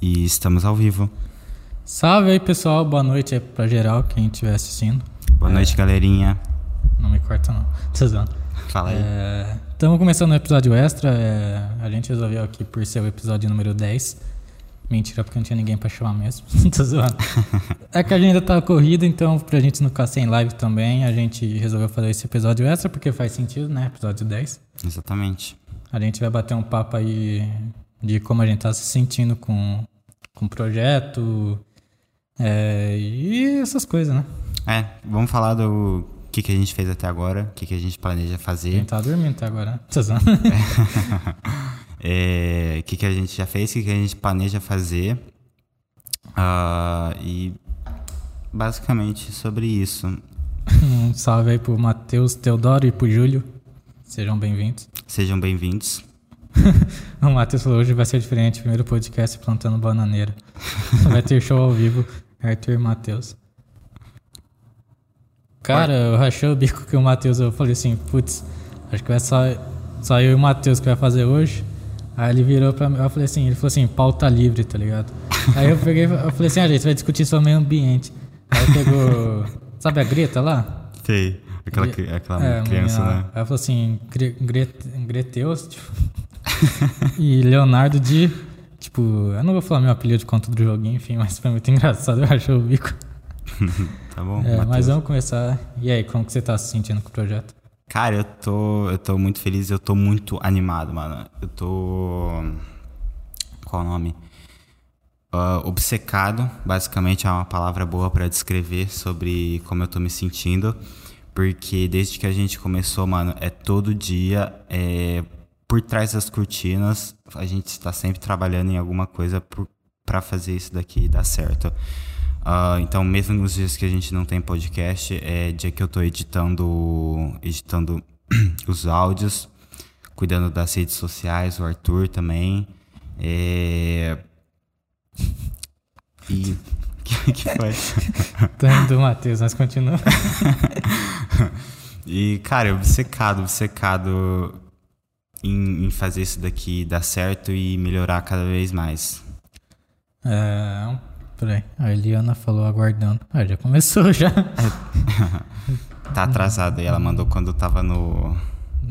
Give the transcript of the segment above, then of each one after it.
e estamos ao vivo. Salve aí, pessoal. Boa noite aí pra geral, quem estiver assistindo. Boa É. noite, galerinha. Não me corta, não. Tô zoando. Fala aí. Estamos começando o episódio extra. é, a gente resolveu aqui por ser o episódio número 10. Mentira, porque não tinha ninguém pra chamar mesmo. Tô zoando. É que a agenda tá corrida, então pra gente não ficar sem live também, a gente resolveu fazer esse episódio extra, porque faz sentido, né? Episódio 10. Exatamente. A gente vai bater um papo aí de como a gente tá se sentindo com, com projeto é, e essas coisas, né? É, vamos falar do que, que a gente fez até agora, o que, que a gente planeja A fazer, gente tá dormindo até agora, né? Zoando. é, o que, que a gente já fez, o que, que a gente planeja fazer. ah, e basicamente sobre isso. Um salve aí pro Matheus, Teodoro e pro Júlio. Sejam bem-vindos. Sejam bem-vindos. O Matheus falou hoje vai ser diferente. Primeiro podcast plantando bananeira. vai ter show ao vivo. Arthur e Matheus. Cara, eu rachei o bico que o Matheus. Eu falei assim, putz, acho que vai só, só eu e o Matheus que vai fazer hoje. Aí ele virou pra mim, eu falei assim, ele falou assim, pauta livre, tá ligado? Aí eu peguei, eu falei assim, ah, gente, vai discutir sobre o meio ambiente. Aí pegou, sabe a Greta lá? Sei. Aquela, aquela É, criança, menina né? Aí ela falou assim, Gre Gre Greteus, tipo, e Leonardo de, tipo, eu não vou falar meu apelido de conta do joguinho, enfim, mas foi muito engraçado, eu achei o bico. Tá bom? É, mas vamos começar. E aí, como que você tá se sentindo com o projeto? Cara, eu tô, eu tô muito feliz, eu tô muito animado, mano. Eu tô. Qual o nome? Ah, obcecado, basicamente é uma palavra boa pra descrever sobre como eu tô me sentindo. Porque desde que a gente começou, mano, é todo dia, é, por trás das cortinas, a gente está sempre trabalhando em alguma coisa por, pra fazer isso daqui dar certo. Ah, então, mesmo nos dias que a gente não tem podcast, é dia que eu tô editando, editando os áudios, cuidando das redes sociais, o Arthur também. É... E. que, que foi? Tanto Matheus, mas continua. E, cara, obcecado, obcecado em, em fazer isso daqui dar certo e melhorar cada vez mais. É, peraí, a Eliana falou aguardando. Ah, já começou já. Tá atrasado aí, ela mandou quando tava no.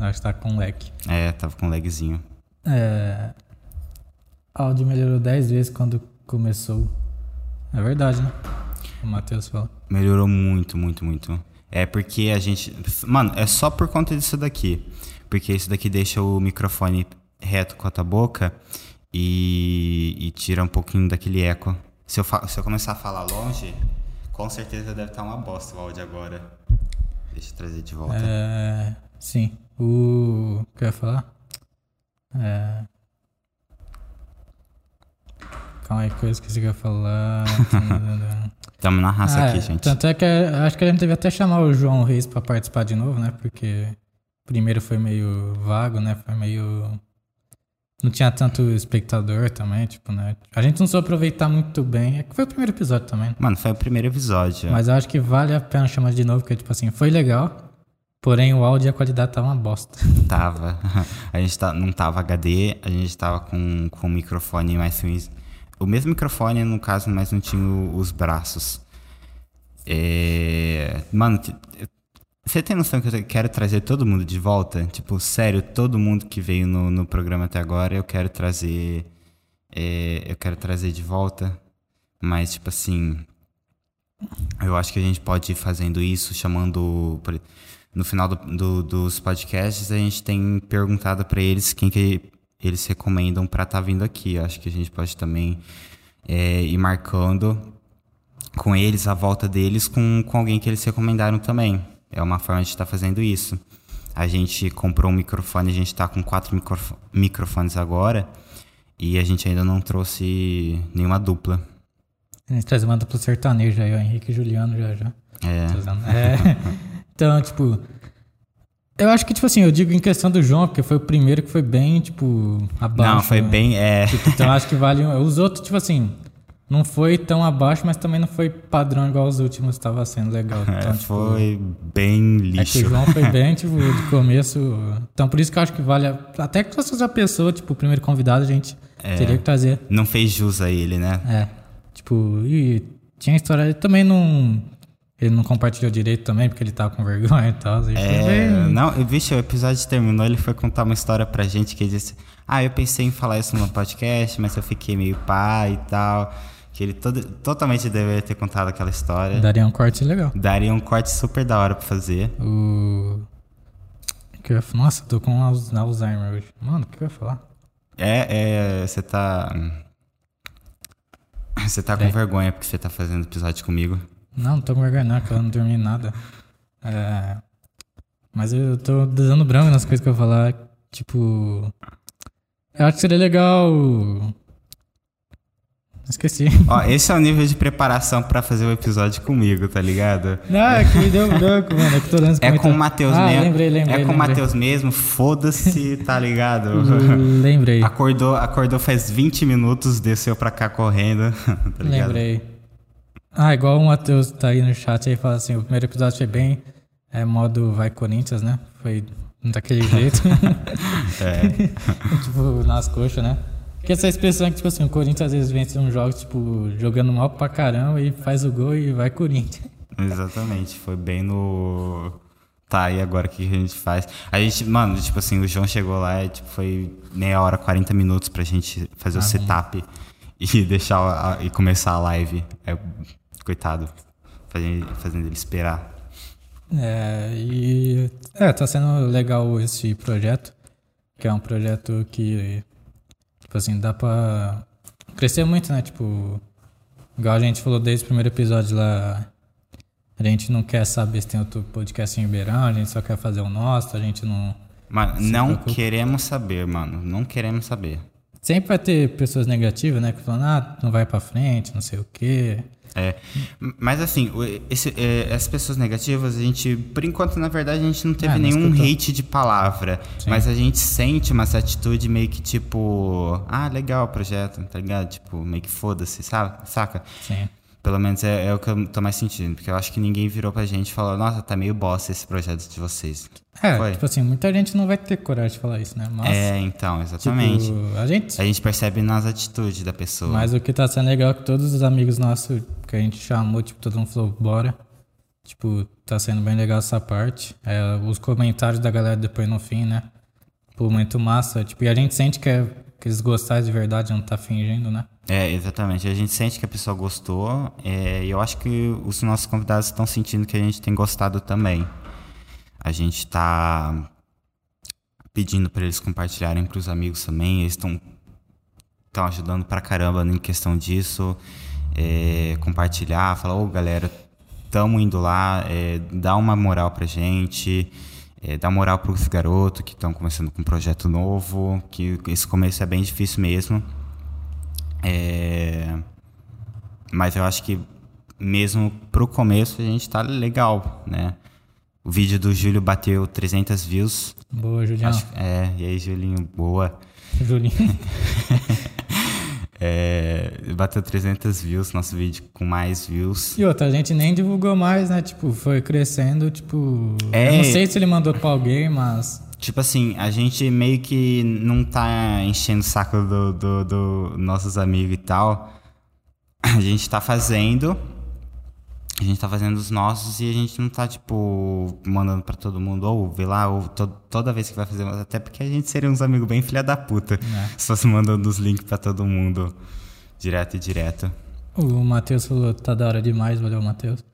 Acho que tá com leque. É, tava com lagzinho. É, áudio melhorou 10 vezes quando começou. É verdade, né? O Matheus falou. Melhorou muito, muito, muito. É porque a gente. Mano, é só por conta disso daqui. Porque isso daqui deixa o microfone reto com a tua boca e, e tira um pouquinho daquele eco. Se eu, se eu começar a falar longe, com certeza deve estar uma bosta o áudio agora. Deixa eu trazer de volta. É, sim. O. Que eu ia falar? É. Calma aí, que eu esqueci o que eu ia falar. Tamo na raça Ah, aqui, gente. Tanto é que acho que a gente deve até chamar o João Reis pra participar de novo, né? Porque primeiro foi meio vago, né? Foi meio. Não tinha tanto espectador também, tipo, né? A gente não soube aproveitar muito bem. É que foi o primeiro episódio também. né? Mano, foi o primeiro episódio. Mas eu acho que vale a pena chamar de novo, porque, tipo assim, foi legal. Porém, o áudio e a qualidade tá uma bosta. Tava. A gente tá, não tava HD, a gente tava com, com o microfone mais ruins. O mesmo microfone, no caso, mas não tinha os braços. É... Mano, você tem noção que eu quero trazer todo mundo de volta? Tipo, sério, todo mundo que veio no, no programa até agora, eu quero trazer. é, eu quero trazer de volta. Mas, tipo assim. Eu acho que a gente pode ir fazendo isso, chamando. No final do- do- dos podcasts, a gente tem perguntado pra eles quem que eles recomendam pra estar vindo aqui. Eu acho que a gente pode também é, ir marcando com eles, a volta deles, com, com alguém que eles recomendaram também. É uma forma de estar fazendo isso. A gente comprou um microfone, a gente tá com quatro microfo- microfones agora. E a gente ainda não trouxe nenhuma dupla. A gente traz uma dupla sertaneja aí, o Henrique e Juliano já já. É. É. Então, tipo. Eu acho que, tipo assim, eu digo em questão do João, porque foi o primeiro que foi bem, tipo, abaixo. Não, foi né? bem. É, Então acho que vale. Os outros, tipo assim. Não foi tão abaixo, mas também não foi padrão igual os últimos, estava sendo legal. Então, É, tipo, foi bem É que o lixo. João foi bem, tipo, de começo. Então por isso que eu acho que vale. a- Até que se fosse outra pessoa, tipo, o primeiro convidado, a gente É. teria que trazer. Não fez jus a ele, né? É. Tipo, e tinha história. Ele também não. Ele não compartilhou direito também, porque ele tava com vergonha e tal. É, bem- não, vixe, o episódio terminou, ele foi contar uma história pra gente que ele disse: Ah, eu pensei em falar isso no podcast, mas eu fiquei meio pá e tal. Que ele todo, totalmente deveria ter contado aquela história. Daria um corte legal. Daria um corte super da hora pra fazer. O. que eu? Nossa, tô com Alz- Alzheimer hoje. Mano, o que eu ia falar? É, é, você tá. Você tá com É. vergonha porque você tá fazendo episódio comigo. Não, não tô com vergonha, não, que eu não dormi nada. É, Mas eu tô dando branco nas coisas que eu ia falar. Tipo. Eu acho que seria legal. Esqueci. Ó, esse é o nível de preparação pra fazer o episódio comigo, tá ligado? Não, é que me deu branco, mano. É que tô os É com o. Matheus ah, mesmo. lembrei, lembrei. é com o. Matheus mesmo, foda-se, tá ligado? Lembrei. acordou, acordou faz 20 minutos, desceu pra cá correndo, tá ligado? Lembrei. Ah, igual o Matheus tá aí no chat aí fala assim, o primeiro episódio foi bem é, modo vai Corinthians, né? Foi daquele jeito. É, tipo, nas coxas, né? Porque essa expressão é que, tipo assim, o Corinthians às vezes vence uns jogos, tipo, jogando mal pra caramba e faz o gol e vai Corinthians. exatamente, foi bem no... Tá, e agora o que a gente faz? A gente, mano, tipo assim, o João chegou lá e tipo, foi meia hora, 40 minutos pra gente fazer o setup e deixar a- e começar a live. É, coitado, fazendo, fazendo ele esperar. É, e. É, tá sendo legal esse projeto. Que é um projeto que. Tipo assim, dá pra crescer muito, né? Tipo. Igual a gente falou desde o primeiro episódio lá. A gente não quer saber se tem outro podcast em Ribeirão, a gente só quer fazer o nosso, a gente não. Mano, não preocupa. queremos saber, mano. Não queremos saber. Sempre vai ter pessoas negativas, né? Que falam, ah, não vai pra frente, não sei o quê. É, mas assim, esse, é, as pessoas negativas, a gente, por enquanto, na verdade, a gente não teve não nenhum escutou. hate de palavra. Sim. Mas a gente sente uma atitude meio que tipo, ah, legal o projeto, tá ligado? Tipo, meio que foda-se, sabe? Saca? Sim. Pelo menos é, é o que eu tô mais sentindo, porque eu acho que ninguém virou pra gente e falou, nossa, tá meio bosta esse projeto de vocês. É, Foi. tipo assim, muita gente não vai ter coragem de falar isso, né? Mas. É, então, exatamente. Tipo, a gente A gente percebe nas atitudes da pessoa. Mas o que tá sendo legal é que todos os amigos nossos que a gente chamou, tipo, todo mundo falou, bora. Tipo, tá sendo bem legal essa parte. É, os comentários da galera depois no fim, né? Pô, muito massa. Tipo, e a gente sente que, é, que eles gostaram de verdade, não tá fingindo, né? É, exatamente. A gente sente que a pessoa gostou é, e eu acho que os nossos convidados estão sentindo que a gente tem gostado também. A gente tá pedindo para eles compartilharem para os amigos também. Eles estão estão ajudando pra caramba em questão disso. É, compartilhar, falar, ô galera, tamo indo lá, é, dá uma moral pra gente, é, dá moral pros garotos que estão começando com um projeto novo, que esse começo é bem difícil mesmo. É, mas eu acho que mesmo pro começo a gente tá legal, né? O vídeo do Júlio bateu 300 views. Boa, Julião. Acho- é, e aí, Julinho, boa. Julinho. É, bateu 300 views, nosso vídeo com mais views. E outra, a gente nem divulgou mais, né? Tipo, foi crescendo, tipo... É. Eu não sei se ele mandou pra alguém, mas... Tipo assim, a gente meio que não tá enchendo o saco do, do, do nossos amigos e tal. A gente tá fazendo. A gente tá fazendo os nossos e a gente não tá, tipo, mandando pra todo mundo, ou vê lá, ou to- toda vez que vai fazer. Até porque a gente seria uns amigos bem filha da puta. É. Se fosse mandando os links pra todo mundo, direto e direto. O Matheus falou, tá da hora demais, valeu, Matheus.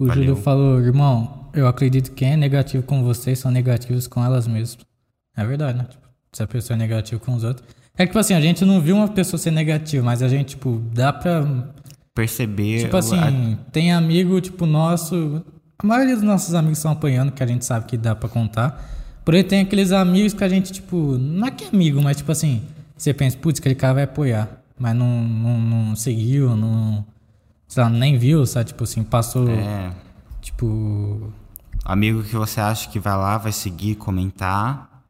O Valeu. Júlio falou, irmão, eu acredito que quem é negativo com vocês são negativos com elas mesmas. É verdade, né? Tipo, se a pessoa é negativa com os outros. É que, tipo assim, a gente não viu uma pessoa ser negativa, mas a gente, tipo, dá pra. Perceber. Tipo assim, a- tem amigo, tipo, nosso. A maioria dos nossos amigos estão apanhando, que a gente sabe que dá pra contar. Porém, tem aqueles amigos que a gente, tipo, não é que é amigo, mas, tipo assim, você pensa, putz, aquele cara vai apoiar. Mas não, não, não seguiu, não. Sei lá, nem viu, sabe? Tipo assim, passou. é, Tipo. Amigo que você acha que vai lá, vai seguir, comentar,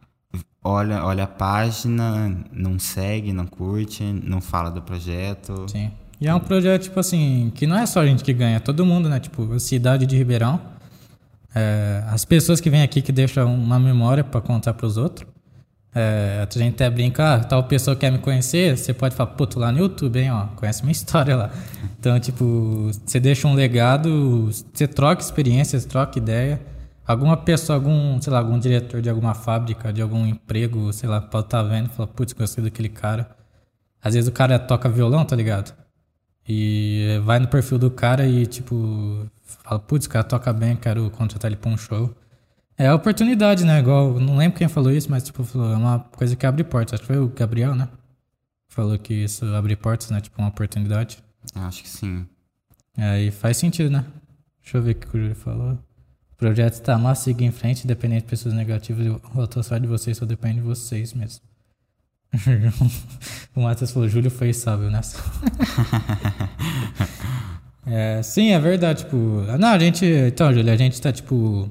olha, olha a página, não segue, não curte, não fala do projeto. Sim. E é um projeto, tipo assim, que não é só a gente que ganha, é todo mundo, né? Tipo, a cidade de Ribeirão, é, as pessoas que vêm aqui que deixam uma memória para contar para os outros. É, a gente até brinca, ah, tal pessoa quer me conhecer, você pode falar, pô, tô lá no YouTube, hein, ó, conhece minha história lá. Então, tipo, você deixa um legado, você troca experiências, troca ideia. Alguma pessoa, algum, sei lá, algum diretor de alguma fábrica, de algum emprego, sei lá, pode estar tá vendo e falar, putz, gostei daquele cara. Às vezes o cara toca violão, tá ligado? E vai no perfil do cara e, tipo, fala, putz, o cara toca bem, quero contratar ele pra um show. É a oportunidade, né? Igual, não lembro quem falou isso, mas tipo, falou, é uma coisa que abre portas. Acho que foi o Gabriel, né? Falou que isso abre portas, né? Tipo, uma oportunidade. Acho que sim. Aí faz sentido, né? Deixa eu ver o que o Júlio falou. O projeto está massa, seguir em frente, independente de pessoas negativas. Eu tô só de vocês, só depende de vocês mesmo. o Matheus falou, Júlio foi sábio nessa. é, sim, é verdade, tipo... Não, a gente... Então, Júlio, a gente tá, tipo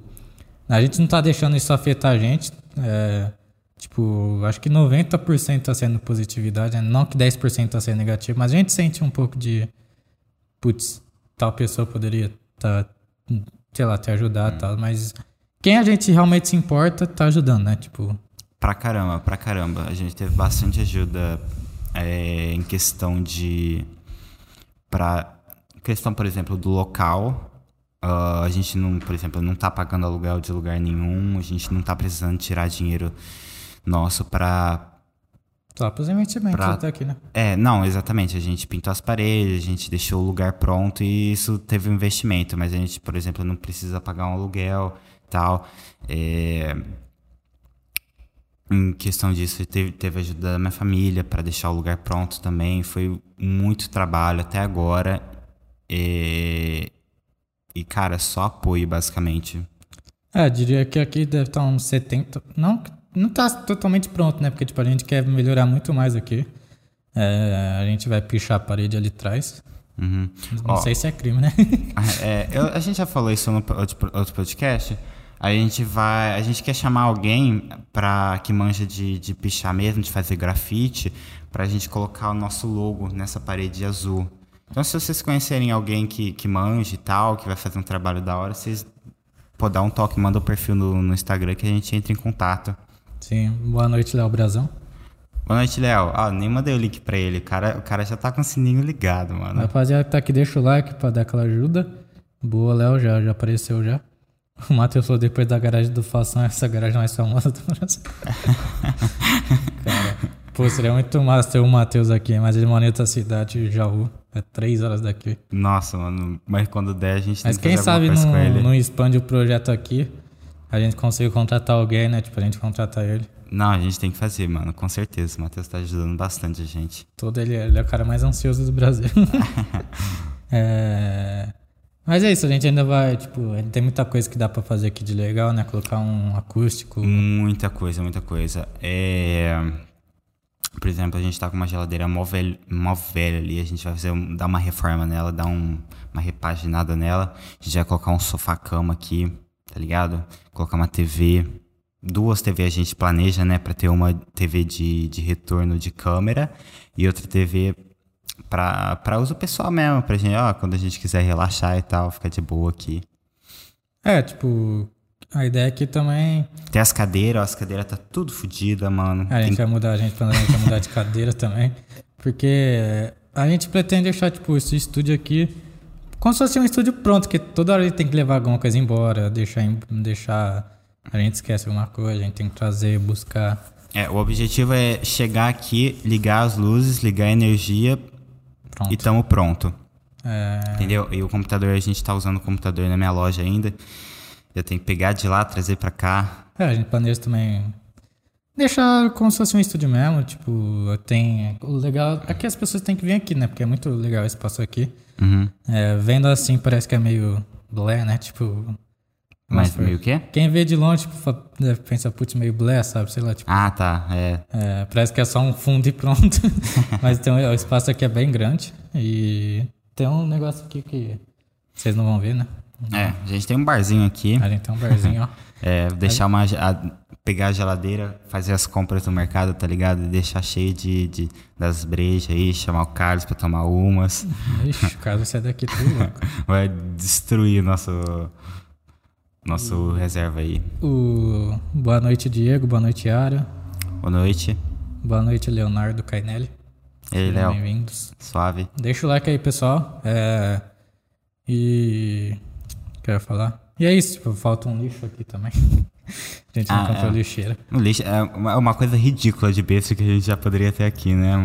a gente não tá deixando isso afetar a gente. É, tipo, acho que 90% tá sendo positividade, né? não que 10% tá sendo negativo, mas a gente sente um pouco de. Putz, tal pessoa poderia tá, sei lá, te ajudar e hum. tal, mas quem a gente realmente se importa tá ajudando, né? Tipo. Pra caramba, pra caramba. A gente teve bastante ajuda é, em questão de. Pra questão, por exemplo, do local Uh, a gente não, por exemplo, não tá pagando aluguel de lugar nenhum, a gente não tá precisando tirar dinheiro nosso para Só para os investimentos pra... até aqui, né? É, não, exatamente. A gente pintou as paredes, a gente deixou o lugar pronto e isso teve um investimento, mas a gente, por exemplo, não precisa pagar um aluguel tal. É... Em questão disso, teve, teve ajuda da minha família para deixar o lugar pronto também. Foi muito trabalho até agora. É... E, cara, só apoio, basicamente. É, diria que aqui deve estar uns 70. Não, não tá totalmente pronto, né? Porque, tipo, a gente quer melhorar muito mais aqui. É, a gente vai pichar a parede ali atrás. Uhum. Não Ó, sei se é crime, né? é, eu, a gente já falou isso no outro, outro podcast. A gente vai. A gente quer chamar alguém pra, que manja de, de pichar mesmo, de fazer grafite, pra gente colocar o nosso logo nessa parede azul. Então, se vocês conhecerem alguém que, que manje e tal, que vai fazer um trabalho da hora, vocês podem dar um toque, manda o um perfil no, no Instagram que a gente entra em contato. Sim. Boa noite, Léo Brazão. Boa noite, Léo. Ah, nem mandei o link pra ele. O cara, o cara já tá com o sininho ligado, mano. Rapaziada que tá aqui, deixa o like pra dar aquela ajuda. Boa, Léo, já, já apareceu já. O Matheus falou depois da garagem do Fação, essa garagem mais famosa do Brasil. cara, pô, seria muito massa ter o Matheus aqui, mas ele mora em outra cidade, Jaú. É três horas daqui. Nossa, mano. Mas quando der, a gente Mas tem que fazer quem sabe não, não expande o projeto aqui. A gente consegue contratar alguém, né? Tipo, a gente contrata ele. Não, a gente tem que fazer, mano. Com certeza. O Matheus tá ajudando bastante a gente. Todo ele, ele é o cara mais ansioso do Brasil. é... Mas é isso, a gente ainda vai, tipo, tem muita coisa que dá para fazer aqui de legal, né? Colocar um acústico. Muita coisa, muita coisa. É por exemplo, a gente tá com uma geladeira mó velha, mó velha ali, a gente vai fazer dar uma reforma nela, dar um, uma repaginada nela. A gente vai colocar um sofá-cama aqui, tá ligado? Colocar uma TV. Duas TV a gente planeja, né? Pra ter uma TV de, de retorno de câmera e outra TV pra, pra uso pessoal mesmo, pra gente, ó, quando a gente quiser relaxar e tal, ficar de boa aqui. É, tipo, a ideia aqui também. Tem as cadeiras, ó, as cadeiras tá tudo fodida, mano. A gente vai mudar, a gente planeja mudar de cadeira também. Porque a gente pretende deixar, tipo, esse estúdio aqui como se fosse um estúdio pronto, que toda hora ele tem que levar alguma coisa embora, deixar, deixar. A gente esquece alguma coisa, a gente tem que trazer, buscar. É, o objetivo é chegar aqui, ligar as luzes, ligar a energia pronto. e tamo pronto. É... Entendeu? E o computador, a gente tá usando o computador na minha loja ainda. Eu tenho que pegar de lá, trazer para cá. É, a gente planeja também deixar como se fosse um estúdio mesmo, tipo, tem... O legal... Aqui as pessoas têm que vir aqui, né? Porque é muito legal esse espaço aqui. Uhum. É, vendo assim parece que é meio blé, né? Tipo... Mas meio o quê? Quem vê de longe, tipo, pensa, putz, meio blé, sabe? Sei lá, tipo... Ah, tá, é. é parece que é só um fundo e pronto. Mas tem, o espaço aqui é bem grande e tem um negócio aqui que vocês não vão ver, né? É, a gente tem um barzinho aqui. A gente tem um barzinho, ó. É, deixar uma. A, pegar a geladeira, fazer as compras no mercado, tá ligado? E deixar cheio de, de das brejas aí, chamar o Carlos pra tomar umas. Ixi, o Carlos sai daqui tudo, mano. Vai destruir nosso, nosso reserva aí. O... Boa noite, Diego. Boa noite, Yara. Boa noite. Boa noite, Leonardo Cainelli. E Sejam Léo? Bem-vindos. Suave. Deixa o like aí, pessoal. É... E. Quero falar. E é isso, tipo, falta um lixo aqui também. A gente não Ah, comprou é. lixeira. O lixo é uma, uma coisa ridícula de besta que a gente já poderia ter aqui, né?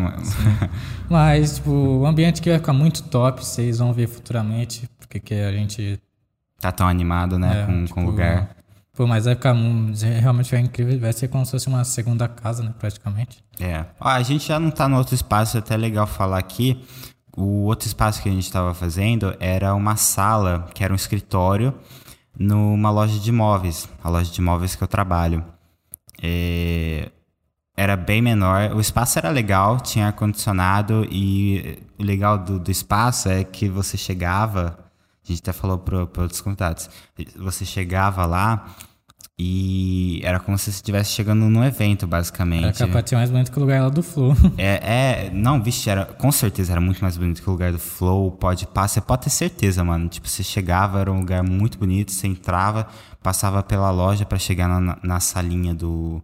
Mas, tipo, o ambiente que vai ficar muito top, vocês vão ver futuramente, porque que a gente. tá tão animado, né? é, com, tipo, com o lugar. Pô, mas vai ficar. Realmente vai incrível. Vai ser como se fosse uma segunda casa, né? Praticamente. É. Ó, a gente já não tá no outro espaço, é até legal falar aqui. O outro espaço que a gente estava fazendo era uma sala, que era um escritório, numa loja de imóveis, a loja de imóveis que eu trabalho. É, Era bem menor, o espaço era legal, tinha ar-condicionado e o legal do, do espaço é que você chegava, a gente até falou para outros convidados, você chegava lá e era como se você estivesse chegando num evento, basicamente. Era capaz de ser mais bonito que o lugar lá do Flow. É, é, não, vixe, era, com certeza era muito mais bonito que o lugar do Flow, pode passar, você pode ter certeza, mano. Tipo, você chegava, era um lugar muito bonito, você entrava, passava pela loja pra chegar na, na, na salinha do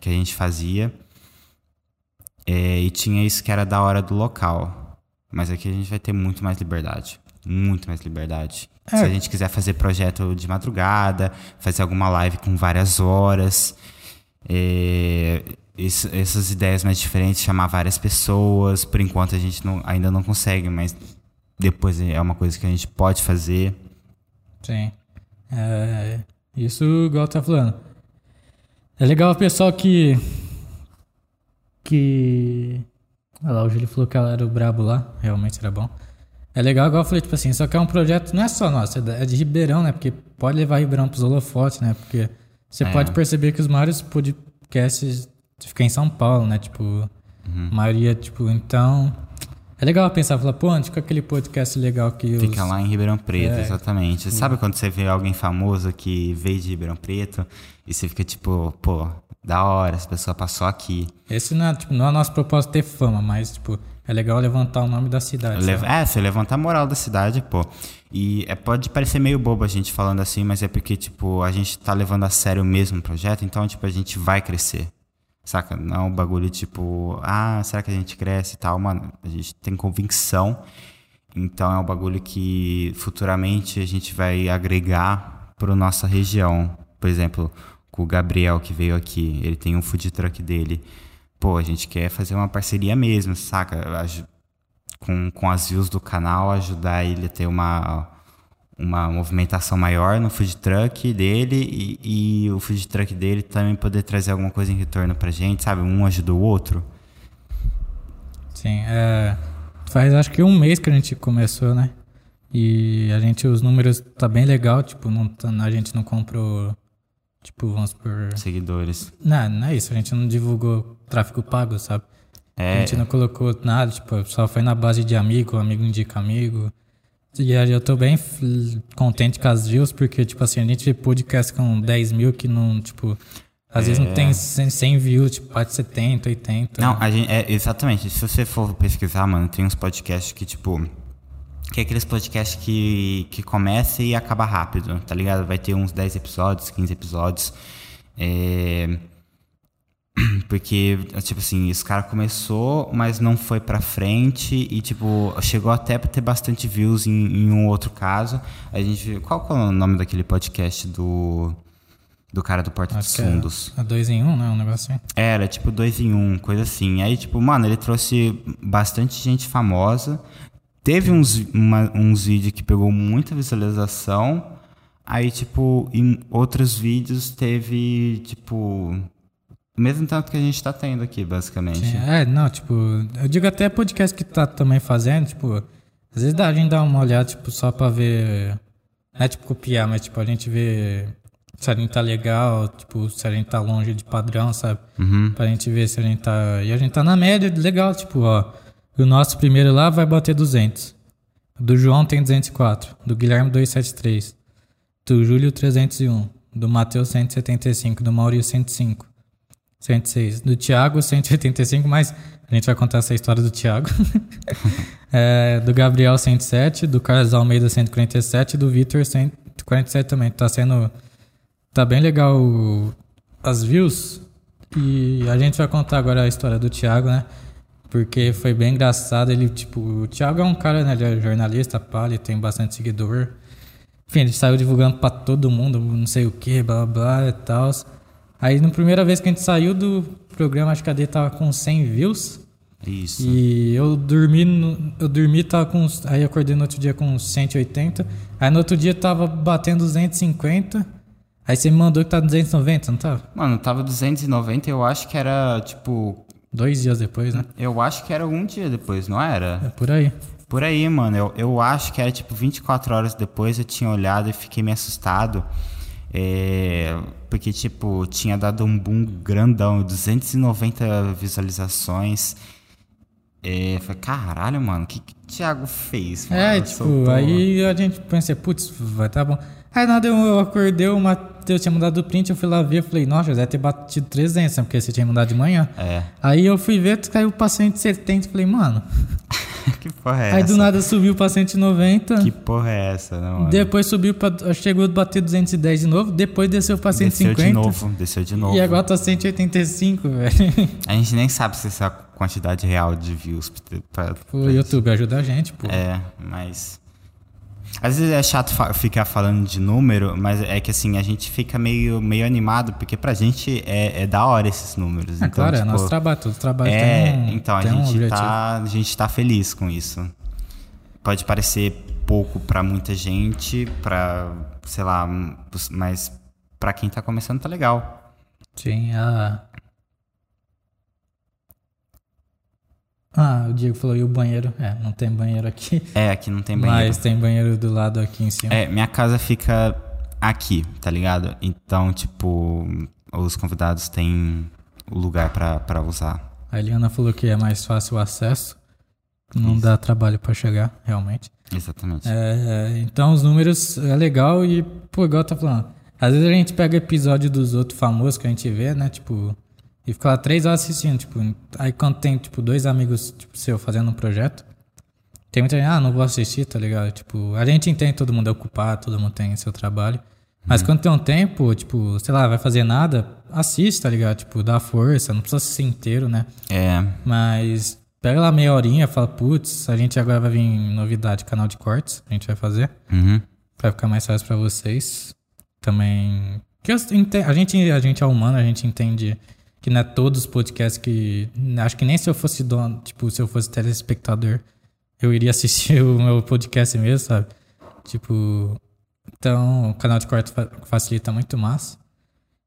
que a gente fazia. É, e tinha isso que era da hora do local. Mas aqui a gente vai ter muito mais liberdade. Muito mais liberdade. É. Se a gente quiser fazer projeto de madrugada, fazer alguma live com várias horas, é, isso- essas ideias mais diferentes, chamar várias pessoas. Por enquanto a gente não- ainda não consegue, mas depois é uma coisa que a gente pode fazer. Sim. É, isso, igual tá falando. É legal o pessoal que. Que. Olha lá, o Júlio falou que ela era o brabo lá. Realmente era bom. É legal, igual eu falei, tipo assim, só que é um projeto, não é só nosso, é é de Ribeirão, né? Porque pode levar Ribeirão pros holofotes, né? Porque você É. pode perceber que os maiores podcasts ficam em São Paulo, né? Tipo, a maioria, tipo, então. É legal pensar, falar, pô, onde fica aquele podcast legal que os. Fica lá em Ribeirão Preto, É. exatamente. Sabe quando você vê alguém famoso que veio de Ribeirão Preto e você fica tipo, pô, da hora, essa pessoa passou aqui. Esse não é, tipo, não é nosso propósito ter fama, mas, tipo, é legal levantar o nome da cidade. Leva- é, você levanta a moral da cidade, pô. E é, pode parecer meio bobo a gente falando assim, mas é porque, tipo, a gente tá levando a sério mesmo o projeto, então, tipo, a gente vai crescer. Saca? Não é um bagulho tipo, ah, será que a gente cresce e tal? Mano, a gente tem convicção. Então é um bagulho que futuramente a gente vai agregar para nossa região. Por exemplo, com o Gabriel que veio aqui, ele tem um food truck dele. Pô, a gente quer fazer uma parceria mesmo, saca? Com, com as views do canal, ajudar ele a ter uma, uma movimentação maior no food truck dele e, e o food truck dele também poder trazer alguma coisa em retorno pra gente, sabe? Um ajuda o outro. Sim, é. Faz acho que um mês que a gente começou, né? E a gente, os números tá bem legal, tipo, não, tá- a gente não comprou, tipo, vamos por. Seguidores. Não, não é isso, a gente não divulgou tráfego pago, sabe? A É, gente não colocou nada, tipo, só foi na base de amigo, amigo indica amigo. E aí eu tô bem contente com as views, porque, tipo assim, a gente vê podcast com 10 mil que não, tipo, às vezes não tem 100, 100 views, tipo, pode 70, 80. Não, a gente, é, exatamente. Se você for pesquisar, mano, tem uns podcasts que, tipo. Que é aqueles podcasts que, que começa e acaba rápido, tá ligado? Vai ter uns 10 episódios, 15 episódios. É. Porque, tipo assim, esse cara começou, mas não foi pra frente e, tipo, chegou até pra ter bastante views em, em um outro caso. A gente. Qual que é o nome daquele podcast do. Do cara do Porta dos Acho que Fundos? é, é dois em um, né? Um negócio assim. Era, tipo, dois em um, coisa assim. Aí, tipo, mano, ele trouxe bastante gente famosa. Teve uns, uma- uns vídeos que pegou muita visualização. Aí, tipo, em outros vídeos teve, tipo. O mesmo tanto que a gente tá tendo aqui, basicamente. Sim, É, não, tipo, eu digo até podcast que tá também fazendo, tipo, às vezes dá, a gente dá uma olhada, tipo, só pra ver. Não é tipo copiar, mas tipo, a gente vê se a gente tá legal, tipo, se a gente tá longe de padrão, sabe? Uhum. Pra gente ver se a gente tá. E a gente tá na média, legal, tipo, ó. O nosso primeiro lá vai bater 200. Do João tem 204. Do Guilherme 273. Do Júlio 301. Do Matheus 175, do Maurício 105. 106. Do Thiago 185, mas a gente vai contar essa história do Thiago. é, do Gabriel 107, do Carlos Almeida 147, do Vitor 147 também. Tá sendo tá bem legal as views. E a gente vai contar agora a história do Thiago, né? Porque foi bem engraçado. Ele, tipo, o Thiago é um cara, né? Ele é jornalista, pá, ele tem bastante seguidor. Enfim, ele saiu divulgando pra todo mundo, não sei o que, blá blá e tal. Aí, na primeira vez que a gente saiu do programa, acho que a dele tava com 100 views. Isso. E eu dormi, no, eu dormi, tava com. Aí acordei no outro dia com 180. Aí no outro dia tava batendo 250. Aí você me mandou que tá 290, não tava? Mano, tava 290 eu acho que era, tipo... Dois dias depois, né? Eu acho que era um dia depois, não era? É por aí. Por aí, mano. Eu, eu acho que era, tipo, 24 horas depois eu tinha olhado e fiquei meio assustado. É, porque, tipo, tinha dado um boom grandão, 290 visualizações. É, foi caralho, mano, o que, que o Thiago fez? Mano? É, tipo, Soltou... aí a gente pensei, putz, vai tá bom. Aí nada, eu acordei, o Matheus tinha mudado o print, eu fui lá ver, eu falei, nossa, deve ter batido 300, né, porque você tinha mudado de manhã. É. Aí eu fui ver, caiu pra 170, falei, mano... que porra é Aí essa? do nada subiu pra 190. Que porra é essa, não, mano? Depois subiu pra... Chegou a bater 210 de novo, depois desceu pra 150. Desceu de novo, desceu de novo. E agora tá 185, velho. A gente nem sabe se essa quantidade real de views pra... pra o YouTube ajuda a gente, pô. É, mas... Às vezes é chato fa ficar falando de número, mas é que assim, a gente fica meio, meio animado, porque pra gente é, é da hora esses números. É então, claro, tipo, é nosso trabalho, todo trabalho é, tem um, Então, a um gente, objetivo. tá, a gente tá feliz com isso. Pode parecer pouco pra muita gente, pra, sei lá, mas pra quem tá começando tá legal. Sim, a... Ah, o Diego falou, e o banheiro? É, não tem banheiro aqui. É, aqui não tem banheiro. Mas tem banheiro do lado aqui em cima. É, minha casa fica aqui, tá ligado? Então, tipo, os convidados têm o lugar pra, pra usar. A Eliana falou que é mais fácil o acesso. Não Isso. dá trabalho pra chegar, realmente. Exatamente. É, então os números é legal e, pô, igual tá falando. Às vezes a gente pega episódio dos outros famosos que a gente vê, né? Tipo, e fica lá três horas assistindo, tipo, aí quando tem, tipo, dois amigos, tipo, seu fazendo um projeto, tem muita gente, ah, não vou assistir, tá ligado? Tipo, a gente entende, todo mundo é ocupado, todo mundo tem seu trabalho. Mas quando tem um tempo, tipo, sei lá, vai fazer nada, assiste, tá ligado? Tipo, dá força, não precisa assistir inteiro, né? É, Mas pega lá meia horinha, fala, putz, a gente agora vai vir novidade, canal de cortes, a gente vai fazer. uhum. Pra ficar mais fácil pra vocês. Também. Que a, gente, a gente é humano, a gente entende que não é todos os podcasts que. Acho que nem se eu fosse dono, tipo, se eu fosse telespectador, eu iria assistir o meu podcast mesmo, sabe? Tipo. Então, o canal de corte fa- facilita muito mais.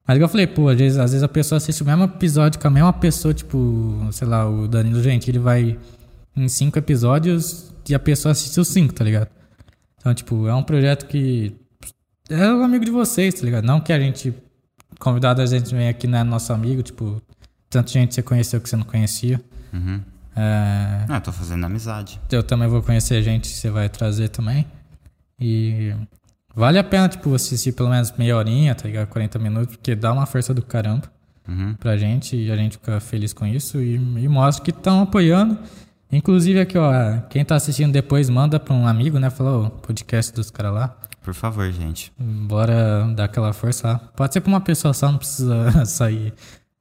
Mas eu falei, pô, às vezes, às vezes a pessoa assiste o mesmo episódio com a mesma pessoa, tipo, sei lá, o Danilo Gentili vai em cinco episódios e a pessoa assiste os cinco, tá ligado? Então, tipo, é um projeto que é um amigo de vocês, tá ligado? Não que a gente, convidado a gente vem aqui, não é nosso amigo, tipo, tanta gente você conheceu que você não conhecia. Uhum. É, Ah, eu tô fazendo amizade. eu também vou conhecer gente que você vai trazer também. E vale a pena, tipo, assistir pelo menos meia horinha, tá ligado? 40 minutos, porque dá uma força do caramba Uhum. pra gente e a gente fica feliz com isso e, e mostra que estão apoiando. Inclusive aqui, ó, quem tá assistindo depois manda pra um amigo, né? Falou, podcast dos caras lá. Por favor, gente. Bora dar aquela força lá. Pode ser pra uma pessoa só, não precisa sair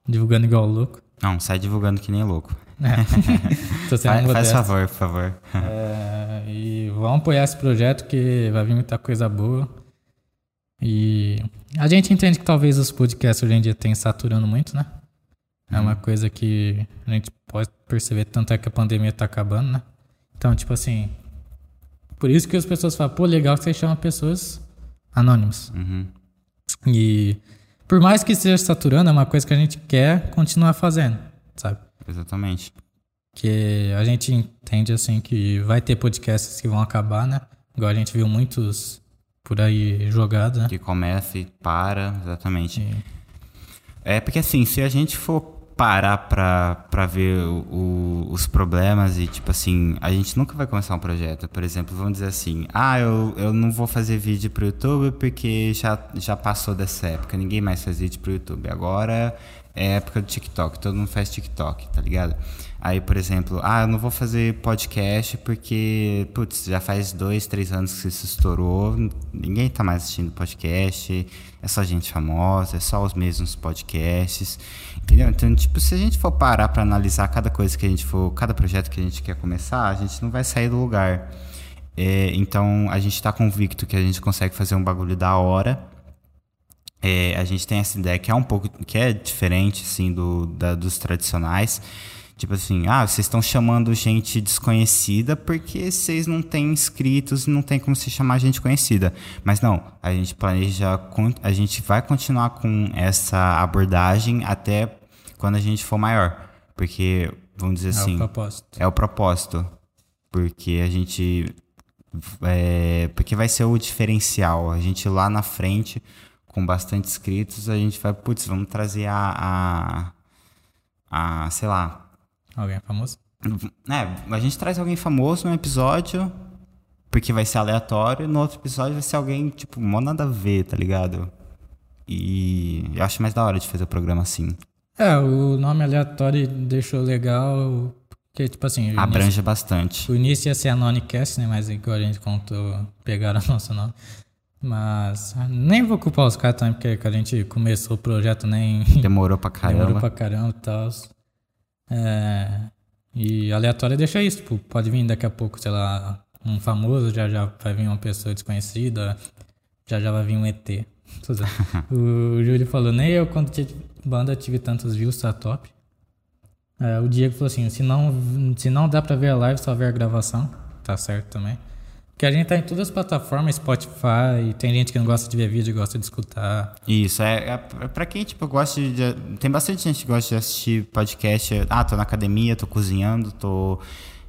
divulgando igual louco. Não, sai divulgando que nem louco. Sendo Faz, faz favor, por favor. É, e vamos apoiar esse projeto que vai vir muita coisa boa. E a gente entende que talvez os podcasts hoje em dia tenham saturando muito, né? É uma coisa que a gente pode perceber, tanto é que a pandemia tá acabando, né? Então, tipo assim. Por isso que as pessoas falam, pô, legal que você chama pessoas anônimas. Uhum. E por mais que esteja saturando, é uma coisa que a gente quer continuar fazendo, sabe? Exatamente. Que a gente entende assim que vai ter podcasts que vão acabar, né? Igual a gente viu muitos por aí jogados, né? Que começa e para, exatamente. E- É porque assim, se a gente for parar pra ver o, os problemas e, tipo assim, a gente nunca vai começar um projeto. Por exemplo, vamos dizer assim, ah, eu, eu não vou fazer vídeo pro YouTube porque já, já passou dessa época. Ninguém mais faz vídeo pro YouTube. Agora é época do TikTok, todo mundo faz TikTok, tá ligado? Aí, por exemplo, ah, eu não vou fazer podcast porque, putz, já faz dois, três anos que isso estourou, ninguém tá mais assistindo podcast, é só gente famosa, é só os mesmos podcasts, entendeu? Então, tipo, se a gente for parar para analisar cada coisa que a gente for, cada projeto que a gente quer começar, a gente não vai sair do lugar. É, então, a gente tá convicto que a gente consegue fazer um bagulho da hora. É, a gente tem essa ideia que é um pouco, que é diferente, assim, do, da, dos tradicionais, Tipo assim, ah, vocês estão chamando gente desconhecida porque vocês não têm inscritos e não tem como se chamar gente conhecida. Mas não, a gente planeja, a gente vai continuar com essa abordagem até quando a gente for maior. Porque, vamos dizer assim. É o propósito. É o propósito. Porque a gente. É, porque vai ser o diferencial. A gente lá na frente, com bastante inscritos, a gente vai, putz, vamos trazer a, a, a sei lá, Alguém famoso? É, a gente traz alguém famoso num episódio, porque vai ser aleatório, no outro episódio vai ser alguém, tipo, mó nada a ver, tá ligado? E eu acho mais da hora de fazer o programa assim. É, o nome aleatório deixou legal, porque, tipo assim... Abrange início, bastante. O início ia ser a Nonicast, né? Mas igual a gente contou, pegaram o nosso nome. Mas nem vou culpar os caras também, porque a gente começou o projeto nem... Demorou pra caramba. Demorou pra caramba e tal. É, e aleatório deixa isso, tipo, pode vir daqui a pouco, sei lá, um famoso, já já vai vir uma pessoa desconhecida, já já vai vir um ET. o Júlio falou, nem eu quando tive banda tive tantos views, tá top. É, o Diego falou assim, se não, se não dá pra ver a live, só ver a gravação, tá certo também. Que a gente tá em todas as plataformas, Spotify, tem gente que não gosta de ver vídeo, gosta de escutar. Isso, é, é, é pra quem, tipo, gosta de. Tem bastante gente que gosta de assistir podcast. Ah, tô na academia, tô cozinhando, tô.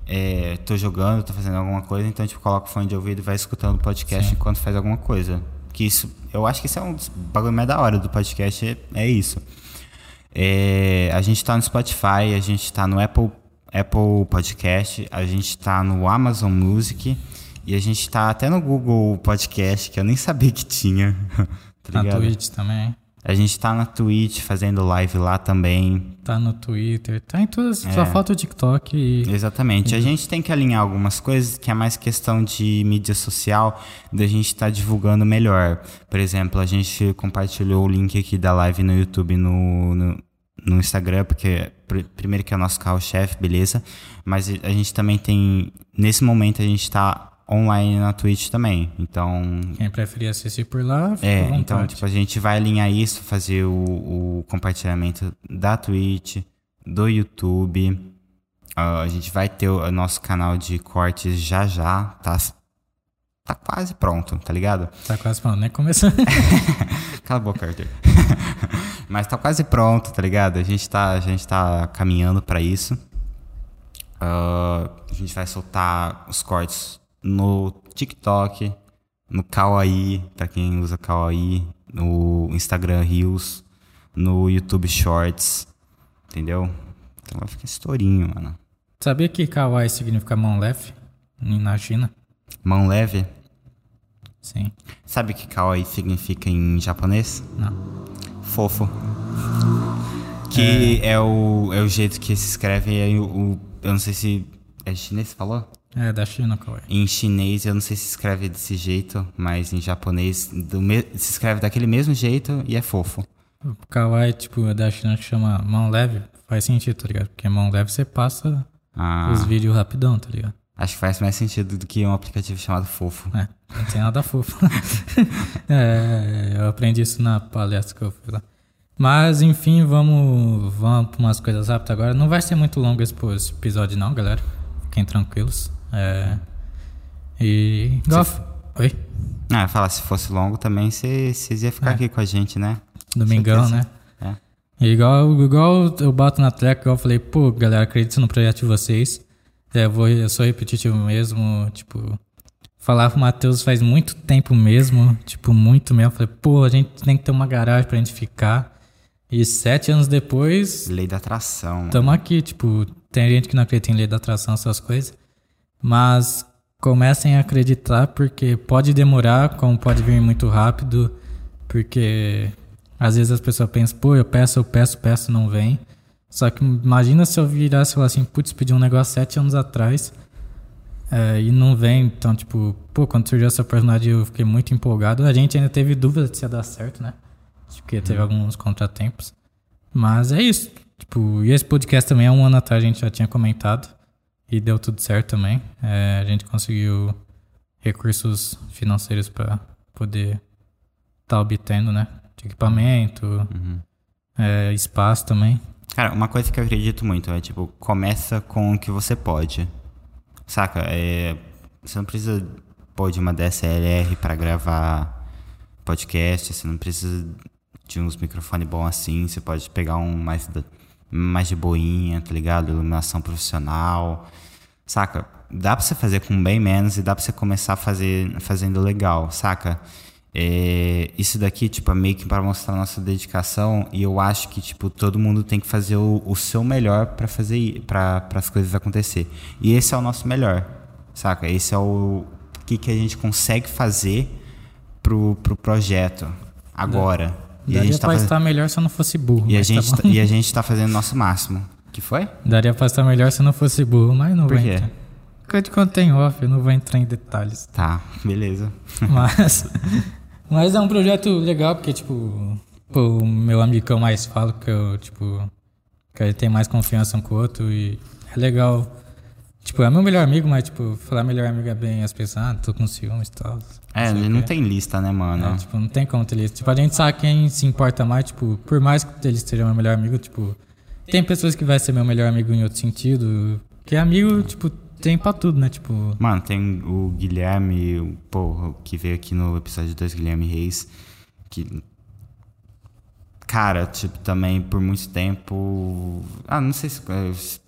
É, tô jogando, tô fazendo alguma coisa, então tipo, coloca o fone de ouvido e vai escutando o podcast Sim. enquanto faz alguma coisa. Que isso, eu acho que isso é um dos bagulho mais da hora do podcast, é, é isso. É, a gente tá no Spotify, a gente tá no Apple, Apple Podcast, a gente tá no Amazon Music. E a gente tá até no Google Podcast, que eu nem sabia que tinha. tá na Twitch também. A gente tá na Twitch fazendo live lá também. Tá no Twitter, tá em todas. É. Só falta o TikTok e. Exatamente. E... A gente tem que alinhar algumas coisas que é mais questão de mídia social, da gente estar tá divulgando melhor. Por exemplo, a gente compartilhou o link aqui da live no YouTube no, no, no Instagram, porque primeiro que é o nosso carro-chefe, beleza. Mas a gente também tem. Nesse momento a gente tá online na Twitch também. Então. Quem preferir assistir por lá, É, então, tipo, a gente vai alinhar isso, fazer o, o compartilhamento da Twitch, do YouTube. Uh, a gente vai ter o nosso canal de cortes já já. Tá, tá quase pronto, tá ligado? Tá quase pronto, nem começou. Cala a boca, Arthur. Mas tá quase pronto, tá ligado? A gente tá, a gente tá caminhando para isso. Uh, a gente vai soltar os cortes no TikTok, no Kawaii, para quem usa Kawaii, no Instagram Reels, no YouTube Shorts, entendeu? Então vai ficar estourinho, mano. Sabia que Kawaii significa mão leve na China? Mão leve? Sim. Sabe o que Kawaii significa em japonês? Não. Fofo. Que é, é o, é o jeito que se escreve, é o, o, eu não sei se é chinês, você falou? É, da China, Kawaii. Em chinês, eu não sei se escreve desse jeito, mas em japonês me... se escreve daquele mesmo jeito e é fofo. O kawaii, tipo, é da China que chama mão leve, faz sentido, tá ligado? Porque mão leve você passa ah. os vídeos rapidão, tá ligado? Acho que faz mais sentido do que um aplicativo chamado Fofo. É, não tem nada fofo. é, eu aprendi isso na palestra que eu fui lá. Mas, enfim, vamos, vamos para umas coisas rápidas agora. Não vai ser muito longo esse episódio, não, galera. Fiquem tranquilos. É. E. Se... Oi? Ah, fala, se fosse longo também, vocês iam ficar é. aqui com a gente, né? Domingão, né? É. E igual, igual eu bato na treca, igual eu falei, pô, galera, acredito no projeto de vocês. É, eu, vou, eu sou repetitivo mesmo, tipo. Falar pro Matheus faz muito tempo mesmo, tipo, muito mesmo. Eu falei, pô, a gente tem que ter uma garagem pra gente ficar. E sete anos depois, Lei da atração. estamos aqui, tipo, tem gente que não acredita em lei da atração, essas coisas. Mas comecem a acreditar, porque pode demorar, como pode vir muito rápido, porque às vezes as pessoas pensam, pô, eu peço, eu peço, peço, não vem. Só que imagina se eu virasse e falar assim, putz, pedi um negócio sete anos atrás é, e não vem. Então, tipo, pô, quando surgiu essa oportunidade eu fiquei muito empolgado. A gente ainda teve dúvida de se ia dar certo, né? Porque teve alguns contratempos. Mas é isso. Tipo, e esse podcast também há um ano atrás a gente já tinha comentado. E deu tudo certo também. É, a gente conseguiu recursos financeiros para poder estar tá obtendo, né? De equipamento, Uhum. é, espaço também. Cara, uma coisa que eu acredito muito é, tipo, começa com o que você pode. Saca? É, você não precisa pôr de uma DSLR pra gravar podcast, você não precisa de uns microfones bons assim, você pode pegar um mais, mais de boinha, tá ligado? Iluminação profissional. Saca? Dá pra você fazer com bem menos e dá pra você começar a fazer fazendo legal, saca? É, isso daqui, tipo, é meio que para mostrar a nossa dedicação e eu acho que, tipo, todo mundo tem que fazer o, o seu melhor pra fazer para as coisas acontecer. E esse é o nosso melhor, saca? Esse é o que, que a gente consegue fazer pro, pro projeto agora. E a gente tá pra fazendo, estar melhor se eu não fosse burro. e a tá gente tá, e a gente tá fazendo o nosso máximo. Que foi? Daria pra estar melhor se não fosse burro, mas não Por vou quê? entrar. Porque eu te contei em off, eu não vou entrar em detalhes. Tá, beleza. Mas, mas é um projeto legal, porque, tipo, pô, o meu eu mais falo, que eu, tipo, que ele tem mais confiança um com o outro e é legal. Tipo, é meu melhor amigo, mas, tipo, falar melhor amigo é bem as pessoas, ah, tô com ciúmes e tal. É, o não tem lista, né, mano? É, tipo, não tem como ter lista. Tipo, a gente sabe quem se importa mais, tipo, por mais que ele esteja meu melhor amigo, tipo, tem pessoas que vai ser meu melhor amigo em outro sentido, que amigo, tipo, tem pra tudo, né? Tipo, Mano, tem o Guilherme, pô, que veio aqui no episódio 2, Guilherme Reis, que. Cara, tipo, também por muito tempo. Ah, não sei se.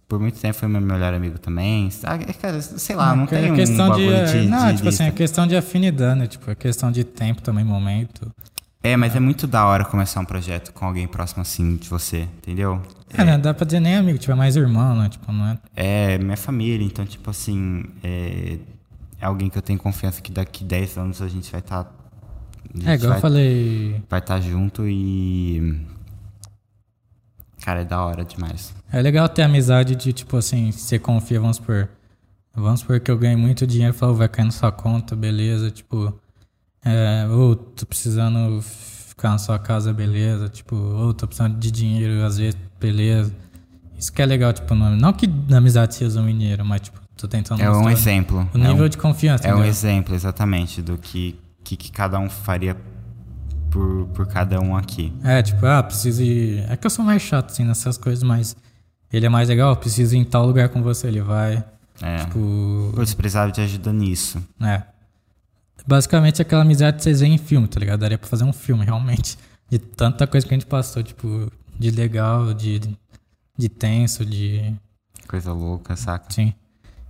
Por muito tempo foi meu melhor amigo também. Ah, é, cara, sei lá, não é tem um questão de, bagulho de, Não, de tipo assim, é questão de afinidade, né? Tipo, é questão de tempo também, momento. É, mas é muito da hora começar um projeto com alguém próximo assim de você, entendeu? É, né? Dá pra dizer nem amigo, tipo, é mais irmão, né? Tipo, não é. É minha família, então, tipo assim, é, é alguém que eu tenho confiança que daqui 10 anos a gente vai estar. É, igual eu falei. vai estar junto e. Cara, é da hora demais. É legal ter amizade de, tipo assim, você confia, vamos supor. Vamos supor que eu ganhei muito dinheiro, falou, vai cair na sua conta, beleza, tipo. É, ou tô precisando ficar na sua casa, beleza, tipo, ou tô precisando de dinheiro, às vezes, beleza. Isso que é legal, tipo, não, não que na amizade se resume em dinheiro, mas, tipo, tô tentando É um exemplo. O nível é um, de confiança, é um entendeu? exemplo, exatamente, do que, que, que cada um faria por, por cada um aqui. É, tipo, ah, preciso ir. É que eu sou mais chato, assim, nessas coisas, mas ele é mais legal, preciso ir em tal lugar com você, ele vai. É. Tipo. Putz, precisava de ajuda nisso. É. Basicamente aquela amizade que vocês veem em filme, tá ligado? Daria pra fazer um filme, realmente. De tanta coisa que a gente passou, tipo, de legal, de, de tenso, de. Coisa louca, saca? Sim.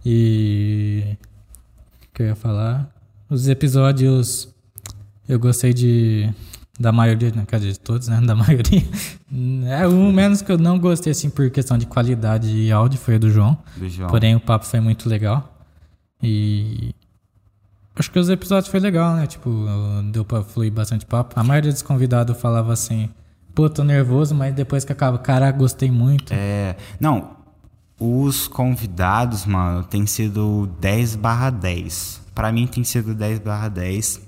E. O que eu ia falar? Os episódios. Eu gostei de. Da maioria, não quer dizer de todos, né? Da maioria. É um menos que eu não gostei, assim, por questão de qualidade de áudio, foi o do João. Do João. Porém, o papo foi muito legal. E. Acho que os episódios foi legal, né? Tipo, deu pra fluir bastante papo. A maioria dos convidados falava assim: pô, tô nervoso, mas depois que acaba, cara, gostei muito. É. Não, os convidados, mano, tem sido 10 barra 10. Pra mim tem sido 10 barra 10.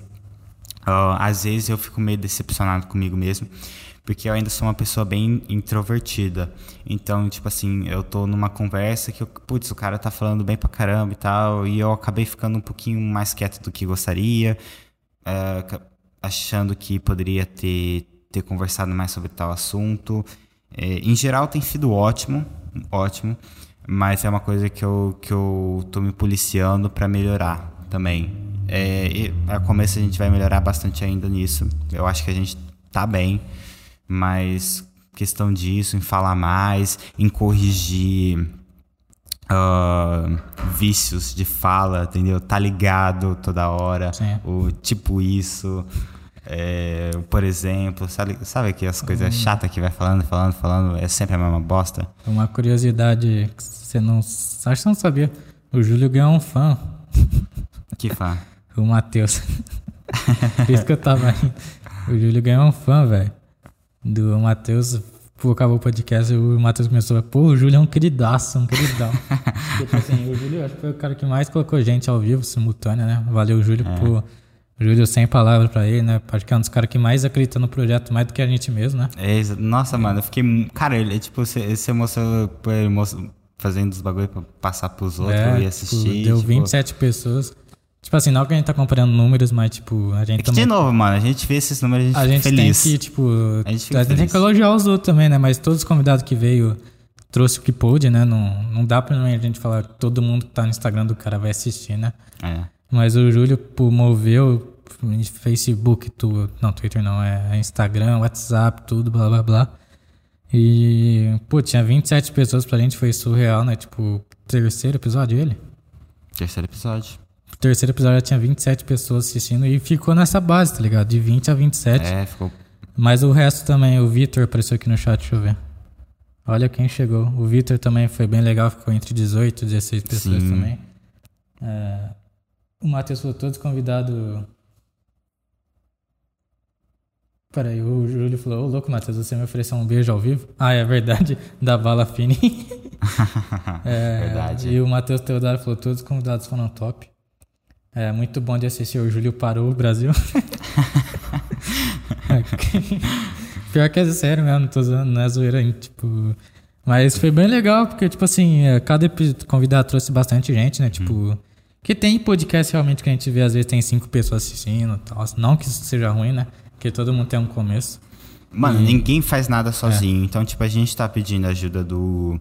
Ah, às vezes eu fico meio decepcionado comigo mesmo, porque eu ainda sou uma pessoa bem introvertida. Então, tipo assim, eu tô numa conversa que, eu, putz, o cara tá falando bem pra caramba e tal, e eu acabei ficando um pouquinho mais quieto do que gostaria, ca- achando que poderia ter, ter conversado mais sobre tal assunto. É, em geral tem sido ótimo, ótimo, mas é uma coisa que eu, que eu tô me policiando pra melhorar também. É, e a começo a gente vai melhorar bastante ainda nisso. Eu acho que a gente tá bem, mas questão disso, em falar mais, em corrigir ah, vícios de fala, entendeu? Tá ligado toda hora, Sim. o tipo isso. É, por exemplo, sabe, sabe que as Hum. coisas chatas que vai falando, falando, falando, é sempre a mesma bosta? Uma curiosidade que você não. Acho que você não sabia. O Júlio ganhou um fã, Que fã. o Matheus. Por isso que eu tava rindo. O Júlio ganhou um fã, velho. Do Matheus. Acabou o podcast e o Matheus começou a. Pô, o Júlio é um queridaço, um queridão. Tipo assim, o Júlio acho que foi o cara que mais colocou gente ao vivo, simultânea, né? Valeu, Júlio, pô. O Júlio sem palavras pra ele, né? Acho que é um dos caras que mais acredita no projeto, mais do que a gente mesmo, né? É, nossa, mano, eu fiquei. Cara, ele, tipo, você, mostrou por ele fazendo os bagulho pra passar pros outros É, e tipo, assistir. deu tipo, 27 pessoas. Tipo assim, não que a gente tá comparando números, mas tipo, a gente É que, também. de novo, mano, a gente vê esses números a A gente, gente fica feliz. tem que, tipo. A gente A gente tem que elogiar os outros também, né? Mas todos os convidados que veio trouxe o que pôde, né? Não, não dá pra a gente falar que todo mundo que tá no Instagram do cara vai assistir, né? É. Mas o Júlio pô, moveu Facebook, tudo. Não, Twitter não, é Instagram, WhatsApp, tudo, blá blá blá. E, pô, tinha 27 pessoas pra gente, foi surreal, né? Tipo, terceiro episódio ele? Terceiro episódio. Terceiro episódio já tinha 27 pessoas assistindo e ficou nessa base, tá ligado? De 20 a 27. É, ficou. Mas o resto também, o Vitor apareceu aqui no chat, deixa eu ver. Olha quem chegou. O Vitor também foi bem legal, ficou entre 18 e 16 pessoas Sim. também. É, o Matheus falou todos convidados. Peraí, o Júlio falou: Ô louco, Matheus, você me ofereceu um beijo ao vivo? Ah, é verdade, da bala fine. É, Verdade. E o Matheus Teodoro falou: todos os convidados foram top. É muito bom de assistir. O Júlio parou o Brasil. Pior que é sério mesmo, não tô não é zoeira, hein, tipo... Mas foi bem legal, porque, tipo assim, é, cada convidado trouxe bastante gente, né, tipo... Que tem podcast realmente que a gente vê, às vezes tem cinco pessoas assistindo e tal. Não que isso seja ruim, né, porque todo mundo tem um começo. Mano, ninguém faz É. nada sozinho. Então, tipo, a gente tá pedindo ajuda do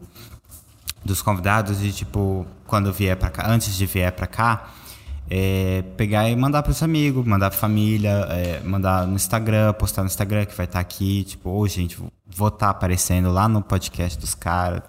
dos convidados e, tipo, quando vier pra cá, antes de vier pra cá, é, pegar e mandar pros amigos, mandar pra família, é, mandar no Instagram, postar no Instagram que vai estar aqui, tipo, ô, gente, vou estar aparecendo lá no podcast dos caras.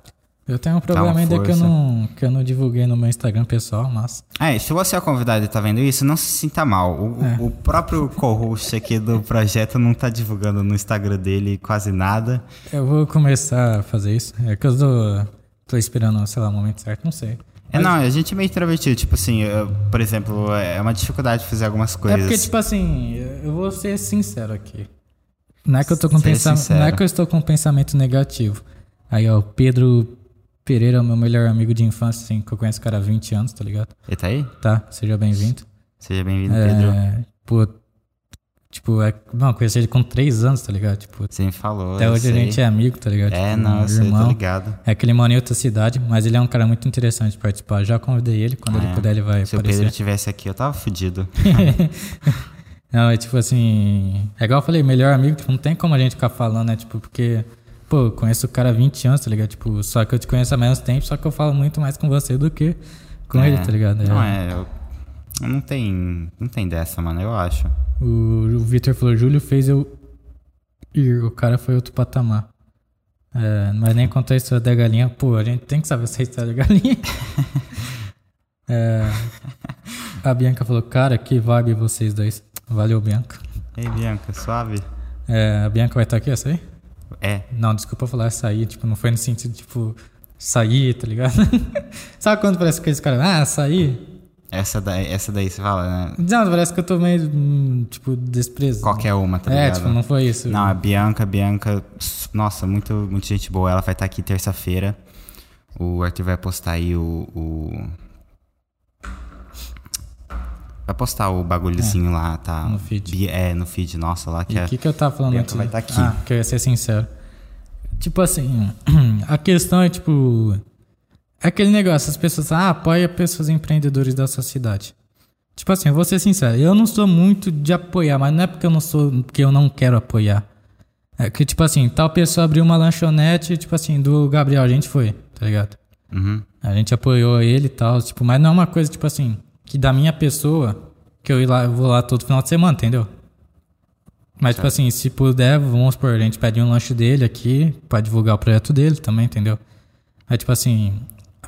Eu tenho um problema ainda que eu, não, que eu não divulguei no meu Instagram pessoal, mas... É, se você é convidado e tá vendo isso, não se sinta mal. O, É. o próprio co-host aqui do projeto não tá divulgando no Instagram dele quase nada. Eu vou começar a fazer isso. É que eu tô, tô esperando, sei lá, o momento certo, não sei. É, não, a gente é meio introvertido. Tipo assim, eu, por exemplo, é uma dificuldade fazer algumas É coisas. porque, tipo assim, eu vou ser sincero aqui. Não é que eu tô com sincero. Não é que eu estou com um pensamento negativo. Aí, ó, o Pedro Pereira é o meu melhor amigo de infância, assim, que eu conheço o cara há 20 anos, tá ligado? Ele tá aí? Tá, seja bem-vindo. Seja bem-vindo, Pedro. É, pô, tipo, é, não, eu conheci ele com 3 anos, tá ligado? Tipo, me falou. até hoje a sei. gente é amigo, tá ligado? É, Tipo, não, eu sei, ligado. É que ele mora em outra cidade, mas ele é um cara muito interessante de participar. Já convidei ele, quando ele É. puder ele vai Se o aparecer. Pedro tivesse aqui, eu tava fudido. Não, é tipo assim. É igual eu falei, melhor amigo, tipo, não tem como a gente ficar falando, né? Tipo, porque, pô, eu conheço o cara há 20 anos, tá ligado? Tipo, só que eu te conheço há menos tempo, só que eu falo muito mais com você do que com É. ele, tá ligado? Não é, eu, eu não tem, não tem dessa, mano, eu acho. O, o Victor falou, Júlio fez eu ir, o cara foi outro patamar. É, mas nem contou a história da galinha. Pô, a gente tem que saber essa história da galinha. É, a Bianca falou, cara, que vibe vocês dois. Valeu, Bianca. Ei, Bianca, suave? É, a Bianca vai estar aqui, essa aí? É, Não, desculpa falar sair, tipo, não foi no sentido, tipo, sair, tá ligado? Sabe quando parece que esse cara, ah, sair? Essa daí, essa daí você fala, né? Não, parece que eu tô meio, hum, tipo, desprezo. Qualquer uma, tá É, ligado? tipo, não foi isso. Não, a Bianca, a Bianca, nossa, muito, muito gente boa. Ela vai estar aqui terça-feira. O Arthur vai postar aí o, o- Vai postar o bagulhozinho lá, tá? no feed. Bi- É, no feed, nossa, lá que E é. o que, que eu tava falando Bianca antes? vai tá aqui. Ah, que eu ia ser sincero. Tipo assim, a questão é, tipo... É aquele negócio, as pessoas, ah, apoia pessoas empreendedores da sua cidade. Tipo assim, eu vou ser sincero, eu não sou muito de apoiar, mas não é porque eu não sou, porque eu não quero apoiar. É que, tipo assim, tal pessoa abriu uma lanchonete, tipo assim, do Gabriel, a gente foi, tá ligado? Uhum. A gente apoiou ele e tal, tipo, mas não é uma coisa, tipo assim, que da minha pessoa, que eu, ir lá, eu vou lá todo final de semana, entendeu? Mas, tipo assim, se puder, vamos supor, a gente pede um lanche dele aqui pra divulgar o projeto dele também, entendeu? Aí, tipo assim,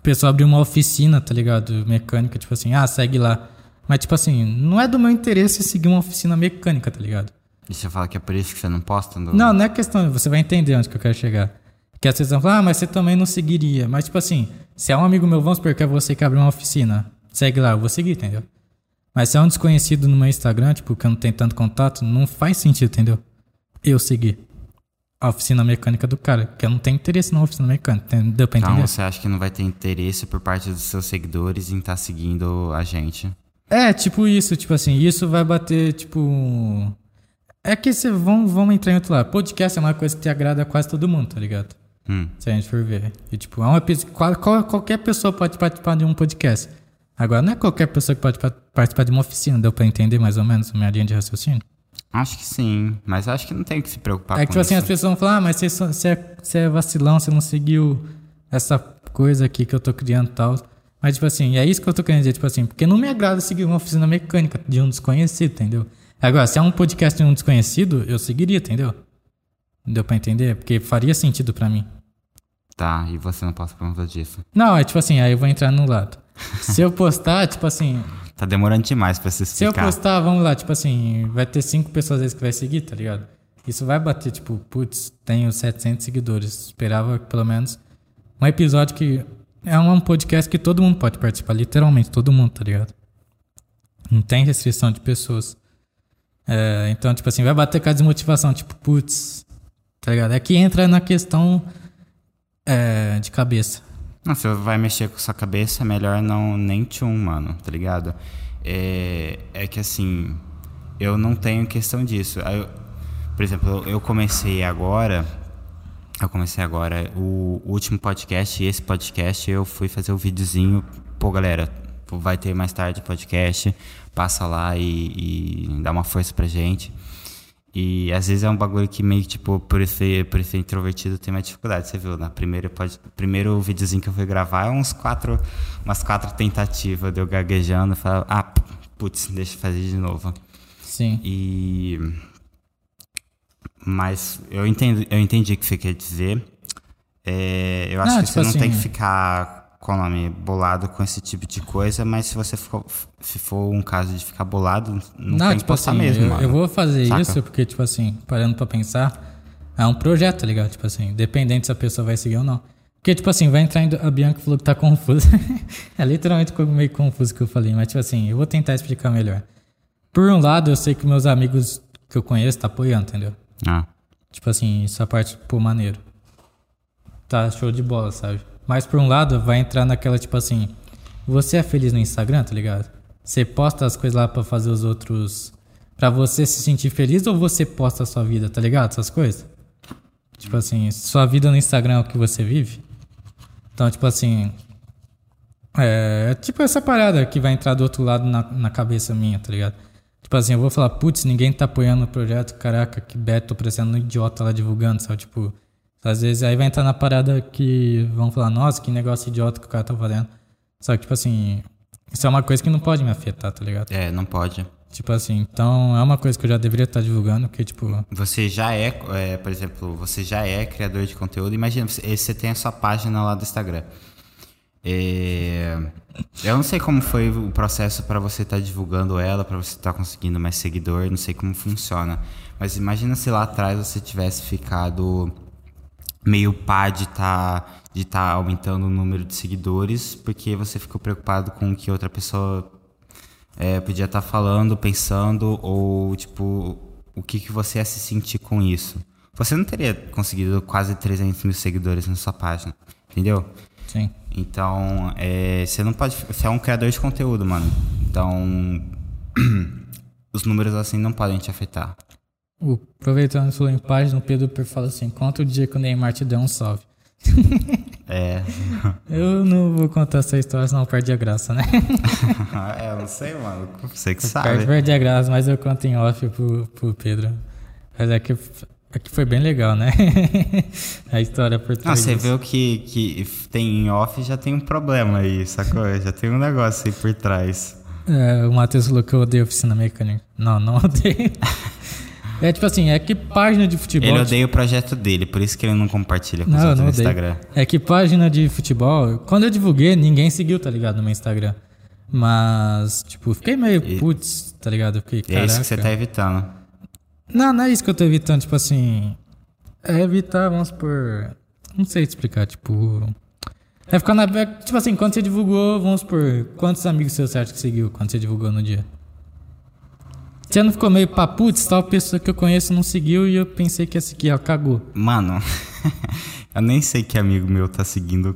pessoa abriu uma oficina, tá ligado? Mecânica, tipo assim, ah, segue lá. Mas, tipo assim, não é do meu interesse seguir uma oficina mecânica, tá ligado? E você fala que é por isso que você não posta? No... Não, não é questão, você vai entender onde que eu quero chegar. Que às vezes vão falar, ah, mas você também não seguiria. Mas, tipo assim, se é um amigo meu, vamos supor que é você que abre uma oficina, segue lá, eu vou seguir, entendeu? Mas se é um desconhecido no meu Instagram, tipo, que eu não tenho tanto contato, não faz sentido, entendeu? Eu seguir a oficina mecânica do cara, que eu não tenho interesse na oficina mecânica, deu pra entender? Então você acha que não vai ter interesse por parte dos seus seguidores em estar tá seguindo a gente? É, tipo isso, tipo assim, isso vai bater, tipo... É que você vão, vão entrar em outro lado. Podcast é uma coisa que te agrada a quase todo mundo, tá ligado? Hum. Se a gente for ver. E, tipo, é uma, qual, qualquer pessoa pode participar de um podcast. Agora, não é qualquer pessoa que pode participar de uma oficina, deu pra entender mais ou menos a minha linha de raciocínio? Acho que sim, mas acho que não tem que se preocupar é que, tipo assim, as pessoas vão falar, ah, mas você, você, é, você é vacilão, você não seguiu essa coisa aqui que eu tô criando e tal. Mas, tipo assim, é isso que eu tô querendo dizer, tipo assim, porque não me agrada seguir uma oficina mecânica de um desconhecido, entendeu? Agora, se é um podcast de um desconhecido, eu seguiria, entendeu? Deu pra entender? Porque faria sentido para mim. Tá, e você não passa por conta disso. Não, é tipo assim, aí eu vou entrar no lado. Se eu postar, tipo assim. Tá demorando demais pra se explicar. Se eu postar, vamos lá, tipo assim, vai ter cinco pessoas aí que vai seguir, tá ligado? Isso vai bater, tipo, putz, tenho 700 seguidores. Esperava pelo menos um episódio que é um podcast que todo mundo pode participar, literalmente, todo mundo, tá ligado? Não tem restrição de pessoas. É, então, tipo assim, vai bater com a desmotivação, tipo, putz, tá ligado? É que entra na questão é, de cabeça. Se vai mexer com sua cabeça, é melhor não nem tchum, mano, tá ligado? É, é que assim, eu não tenho questão disso. Eu, por exemplo, eu comecei agora, eu comecei agora o último podcast e esse podcast eu fui fazer o um videozinho. Pô, galera, vai ter mais tarde podcast, passa lá e, e dá uma força pra gente. E às vezes é um bagulho que meio que, tipo, por ser, por ser introvertido tem mais dificuldade. Você viu, na primeira pode, primeiro videozinho que eu fui gravar, é uns quatro, umas quatro tentativas de eu gaguejando. Falar, ah, putz, deixa eu fazer de novo. Sim. E. Mas eu, entendo, eu entendi o que você quer dizer. É, eu acho não, que tipo você assim, não tem que ficar com o nome bolado com esse tipo de coisa, mas se você for, se for um caso de ficar bolado, não, não tem tipo que assim, mesmo. Eu, eu vou fazer Saca? isso porque, tipo assim, parando pra pensar, é um projeto, tá ligado? Tipo assim, dependente se a pessoa vai seguir ou não. Porque, tipo assim, vai entrar. A Bianca falou que tá confusa. é literalmente meio confuso que eu falei, mas, tipo assim, eu vou tentar explicar melhor. Por um lado, eu sei que meus amigos que eu conheço tá apoiando, entendeu? Ah. Tipo assim, essa parte, pô, maneiro. Tá show de bola, sabe? Mas por um lado, vai entrar naquela tipo assim: você é feliz no Instagram, tá ligado? Você posta as coisas lá para fazer os outros. para você se sentir feliz ou você posta a sua vida, tá ligado? Essas coisas. Tipo assim, sua vida no Instagram é o que você vive. Então, tipo assim. É, é tipo essa parada que vai entrar do outro lado na, na cabeça minha, tá ligado? Tipo assim, eu vou falar, putz, ninguém tá apoiando o projeto, caraca, que beto, tô parecendo um idiota lá divulgando, sabe? Tipo, às vezes aí vai entrar na parada que vão falar, nossa, que negócio idiota que o cara tá fazendo. Só que, tipo assim, isso é uma coisa que não pode me afetar, tá ligado? É, não pode. Tipo assim, então é uma coisa que eu já deveria estar divulgando, que tipo... Você já é, é por exemplo, você já é criador de conteúdo. Imagina, você, você tem a sua página lá do Instagram. É, eu não sei como foi o processo para você estar tá divulgando ela, para você estar tá conseguindo mais seguidor, não sei como funciona. Mas imagina se lá atrás você tivesse ficado meio pá de tá, de tá aumentando o número de seguidores, porque você ficou preocupado com o que outra pessoa é, podia estar tá falando, pensando, ou tipo, o que, que você ia se sentir com isso. Você não teria conseguido quase 300 mil seguidores na sua página, entendeu? Sim. Então, é, você não pode. Você é um criador de conteúdo, mano. Então, os números assim não podem te afetar. O, aproveitando sua em página, o Pedro fala assim: conta o dia que o Neymar te deu um salve. É. Eu não vou contar essa história, senão perde a graça, né? é, eu não sei, mano. Você que sabe. Perde a graça, mas eu conto em off pro, pro Pedro. Mas é que, é que foi bem legal, né? a história por trás. Ah, você viu que, que tem em off já tem um problema aí, sacou? Já tem um negócio aí por trás. É, o Matheus falou que eu odeio oficina mecânica. Não, não odeio. É tipo assim, é que página de futebol. Ele odeia o projeto dele, por isso que ele não compartilha com não, os outros no Instagram. É que página de futebol, quando eu divulguei, ninguém seguiu, tá ligado? No meu Instagram. Mas, tipo, fiquei meio, putz, tá ligado? Fiquei, é isso que você tá evitando. Não, não é isso que eu tô evitando, tipo assim. É evitar, vamos por. Não sei te explicar, tipo. É ficar na. é, Tipo assim, quando você divulgou, vamos por. Quantos amigos seus certo que seguiu quando você divulgou no dia? Você não ficou meio pra putz, tal pessoa que eu conheço não seguiu e eu pensei que ia seguir, ela cagou. Mano, eu nem sei que amigo meu tá seguindo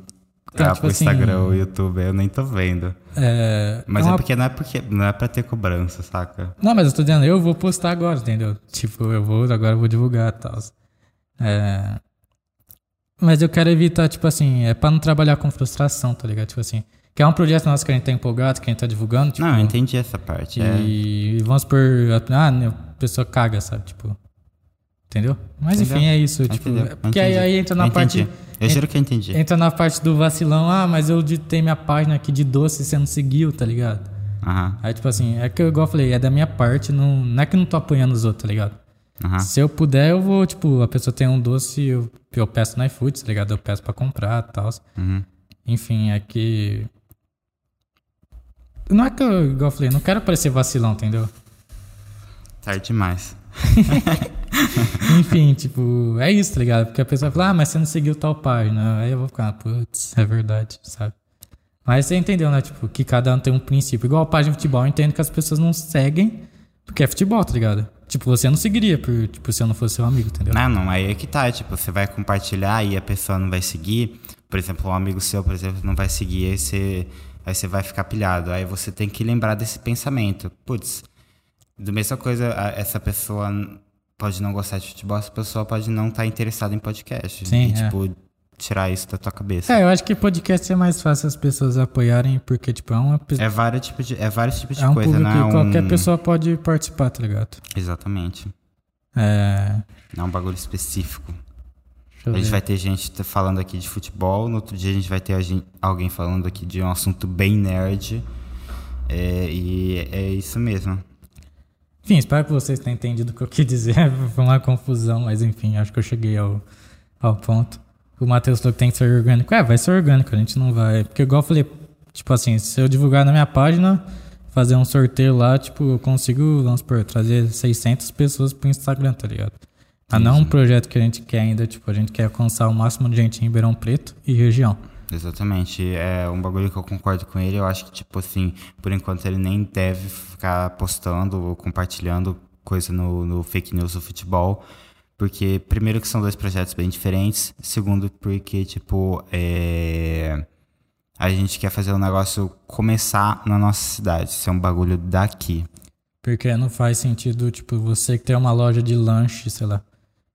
Tá, ah, tipo assim- Instagram ou YouTube, eu nem tô vendo. É. Mas é, uma- porque não é porque não é pra ter cobrança, saca? Não, mas eu tô dizendo, eu vou postar agora, entendeu? Tipo, eu vou, agora eu vou divulgar e tal. É... Mas eu quero evitar, tipo assim, é pra não trabalhar com frustração, tá ligado? Tipo assim, que é um projeto nosso que a gente tá empolgado, que a gente tá divulgando, tipo. não, eu entendi essa parte. é. E vamos por. Ah, né, a pessoa caga, sabe? Tipo. Entendeu? Mas Entendeu? enfim, é isso. Tipo, é porque aí, aí entra na Eu parte. entendi. Eu juro que eu entendi. Entra na parte do vacilão, ah, mas eu digitei minha página aqui de doce e você não seguiu, tá ligado? Aham, Aí, tipo assim, é que eu, igual eu falei, é da minha parte, não, não é que eu não tô apoiando os outros, tá ligado? aham. Se eu puder, eu vou, tipo, a pessoa tem um doce, eu, eu peço no iFood, tá ligado? Eu peço pra comprar e tal. Uhum. Enfim, é que. Não é que eu, igual eu falei, não quero parecer vacilão, entendeu? Tarde demais. Enfim, tipo, é isso, tá ligado? Porque a pessoa fala, ah, mas você não seguiu tal página. Aí eu vou ficar, putz, é verdade, sabe? Mas você entendeu, né? Tipo, que cada um tem um princípio. Igual a página de futebol, eu entendo que as pessoas não seguem porque é futebol, tá ligado? Tipo, você não seguiria por, tipo, se eu não fosse seu amigo, entendeu? Não, não, aí é que tá, tipo, você vai compartilhar e a pessoa não vai seguir. Por exemplo, um amigo seu, por exemplo, não vai seguir, aí você, aí você vai ficar pilhado. Aí você tem que lembrar desse pensamento. Putz, do mesma coisa, essa pessoa pode não gostar de futebol, essa pessoa pode não estar interessada em podcast. Sim, e, é. tipo, tirar isso da tua cabeça. É, eu acho que podcast é mais fácil as pessoas apoiarem, porque, tipo, é uma É vários tipos de, é vários tipos de é um coisa, público não é que qualquer um... pessoa pode participar, tá ligado? Exatamente. É. Não é um bagulho específico. A gente vai ter gente falando aqui de futebol, no outro dia a gente vai ter alguém falando aqui de um assunto bem nerd. É, e é isso mesmo. Enfim, espero que vocês tenham entendido o que eu quis dizer. Foi uma confusão, mas enfim, acho que eu cheguei ao, ao ponto. O Matheus falou que tem que ser orgânico. É, vai ser orgânico, a gente não vai. Porque, igual eu falei, tipo assim, se eu divulgar na minha página, fazer um sorteio lá, tipo, eu consigo, vamos supor, trazer 600 pessoas pro Instagram, tá ligado? Mas não um projeto que a gente quer ainda, tipo, a gente quer alcançar o máximo de gente em Ribeirão Preto e região. Exatamente. É um bagulho que eu concordo com ele. Eu acho que, tipo assim, por enquanto ele nem deve ficar postando ou compartilhando coisa no, no fake news do futebol. Porque, primeiro, que são dois projetos bem diferentes. Segundo, porque, tipo, é... a gente quer fazer o negócio começar na nossa cidade. Ser um bagulho daqui. Porque não faz sentido, tipo, você que tem uma loja de lanche, sei lá,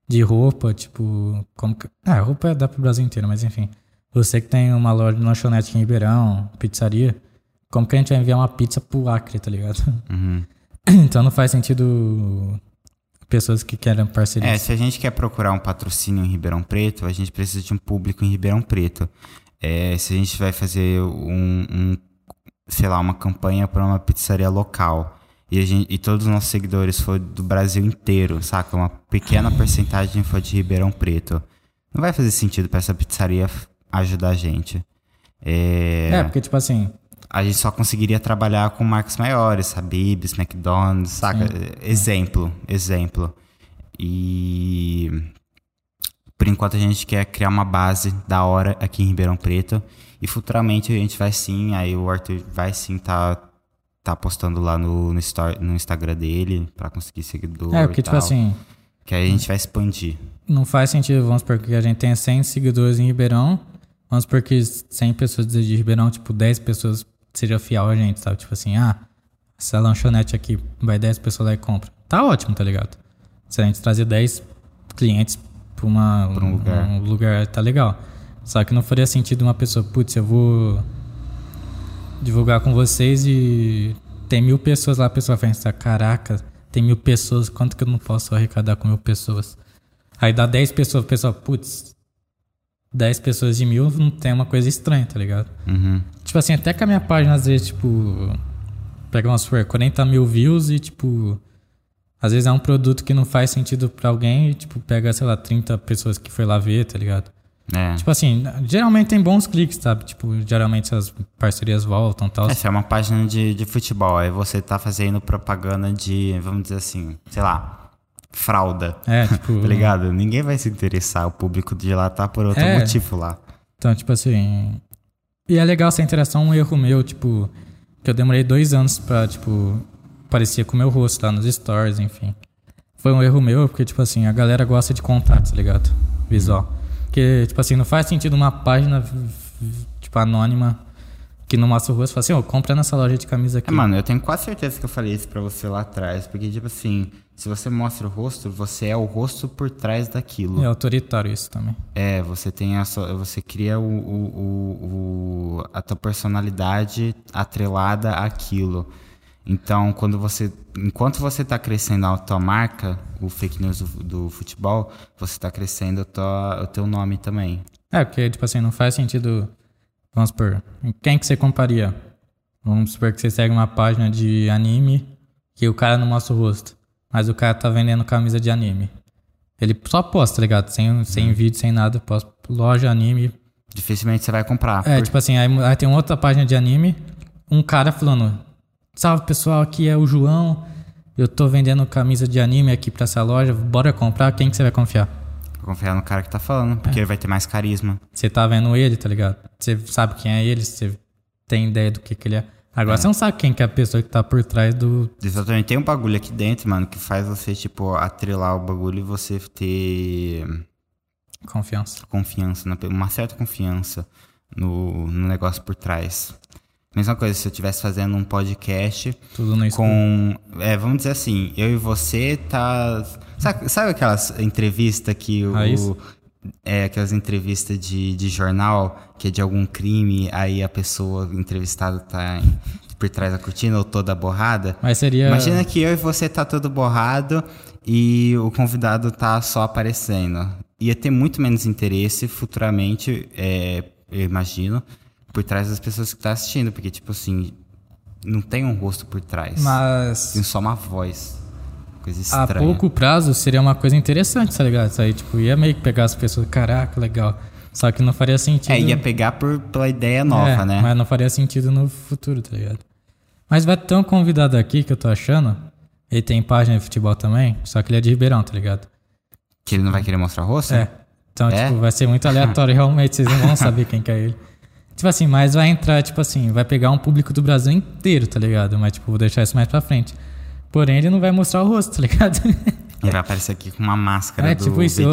de roupa, tipo, como que... Ah, roupa dá pro Brasil inteiro, mas enfim. Você que tem uma loja de lanchonete aqui em Ribeirão, pizzaria, como que a gente vai enviar uma pizza pro Acre, tá ligado? Uhum. então não faz sentido pessoas que querem parceria. É, se a gente quer procurar um patrocínio em Ribeirão Preto, a gente precisa de um público em Ribeirão Preto. É, se a gente vai fazer um, um, sei lá, uma campanha para uma pizzaria local e, gente, e todos os nossos seguidores for do Brasil inteiro, saca? Uma pequena porcentagem for de Ribeirão Preto. Não vai fazer sentido para essa pizzaria ajudar a gente. É, É, porque, tipo assim, a gente só conseguiria trabalhar com marcas maiores, Habib's, McDonald's, saca? Exemplo, exemplo. E por enquanto a gente quer criar uma base da hora aqui em Ribeirão Preto e futuramente a gente vai sim, aí o Arthur vai sim tá tá postando lá no no, story- no Instagram dele pra conseguir seguidor é, porque, tipo tal, assim, que aí a gente vai expandir. não faz sentido, vamos supor que a gente tenha 100 seguidores em Ribeirão, vamos supor que 100 pessoas de Ribeirão, tipo, 10 pessoas sejam fiel a gente, sabe? Tipo assim, ah, essa lanchonete aqui, vai 10 pessoas lá e compra. Tá ótimo, tá ligado? Se a gente trazer 10 clientes pra, uma, Pra um lugar. um lugar, tá legal. Só que não faria sentido uma pessoa, putz, eu vou divulgar com vocês e tem mil pessoas lá, a pessoa vai pensar, caraca, tem mil pessoas, quanto que eu não posso arrecadar com mil pessoas? Aí dá 10 pessoas, o pessoal, putz, 10 pessoas de mil não tem uma coisa estranha, tá ligado? Uhum. Tipo assim, até que a minha página às vezes, tipo, pega umas supor, 40 mil views e, tipo, às vezes é um produto que não faz sentido pra alguém e, tipo, pega, sei lá, 30 pessoas que foi lá ver, tá ligado? É. Tipo assim, geralmente tem bons cliques, sabe? Tipo, geralmente as parcerias voltam e tal. Essa é uma página de, de futebol. Aí você tá fazendo propaganda de, vamos dizer assim, sei lá, fralda. É, tipo. Tá ligado? Ninguém vai se interessar. O público de lá tá por outro É. motivo lá. Então, tipo assim. E é legal essa interação, um erro meu, tipo. Que eu demorei dois anos pra, tipo. Parecia com o meu rosto lá nos stories, enfim. Foi um erro meu, porque, tipo assim, a galera gosta de contato, tá ligado? Visual. Porque, tipo assim, não faz sentido uma página, tipo, anônima, que não mostra o rosto, fala assim, ô, compra nessa loja de camisa aqui. É, mano, eu tenho quase certeza que eu falei isso pra você lá atrás. Porque, tipo assim, se você mostra o rosto, você é o rosto por trás daquilo. É autoritário isso também. É, você tem a sua, você cria o, o, o- o- a tua personalidade atrelada àquilo. Então, quando você, enquanto você está crescendo a tua marca, o fake news do, do futebol, você está crescendo tua- o teu nome também. É, porque, tipo assim, não faz sentido. Vamos supor, em quem que você comparia? Vamos supor que você segue uma página de anime que o cara não mostra o rosto, mas o cara tá vendendo camisa de anime. Ele só posta, tá ligado? Sem, sem vídeo, sem nada, posta loja anime. Dificilmente você vai comprar. É, por- tipo assim, aí, aí tem outra página de anime, um cara falando: Salve pessoal, aqui é o João, eu tô vendendo camisa de anime aqui pra essa loja, bora comprar, quem que você vai confiar? Confiar no cara que tá falando, É. porque ele vai ter mais carisma. Você tá vendo ele, tá ligado? Você sabe quem é ele, você tem ideia do que, que ele é. Agora você não sabe quem que é a pessoa que tá por trás do. Exatamente. Tem um bagulho aqui dentro, mano, que faz você, tipo, atrelar o bagulho e você ter Confiança. confiança, uma certa confiança no, no negócio por trás. Mesma coisa se eu estivesse fazendo um podcast com. É, vamos dizer assim, eu e você tá. Sabe, sabe aquelas entrevistas que o. Raiz? É, aquelas entrevistas de, de jornal, que é de algum crime, aí a pessoa entrevistada tá em- por trás da cortina ou toda borrada. Mas seria. Imagina que eu e você tá todo borrado e o convidado tá só aparecendo. Ia ter muito menos interesse futuramente, é, eu imagino, por trás das pessoas que tá assistindo, porque, tipo assim, não tem um rosto por trás. Mas. Tem só uma voz. Coisa A estranha. pouco prazo seria uma coisa interessante, tá ligado? Isso aí, tipo, ia meio que pegar as pessoas, caraca, legal. Só que não faria sentido. É, ia pegar por, pela ideia nova, É, né? Mas não faria sentido no futuro, tá ligado? Mas vai ter um convidado aqui que eu tô achando. Ele tem página de futebol também, só que ele é de Ribeirão, tá ligado? Que ele não vai querer mostrar o rosto? É. Então, É? tipo, vai ser muito aleatório, realmente, vocês não vão saber quem que é ele. Tipo assim, mas vai entrar, tipo assim, vai pegar um público do Brasil inteiro, tá ligado? Mas, tipo, vou deixar isso mais pra frente. Porém, ele não vai mostrar o rosto, tá ligado? Ele vai aparecer aqui com uma máscara É do tipo isso,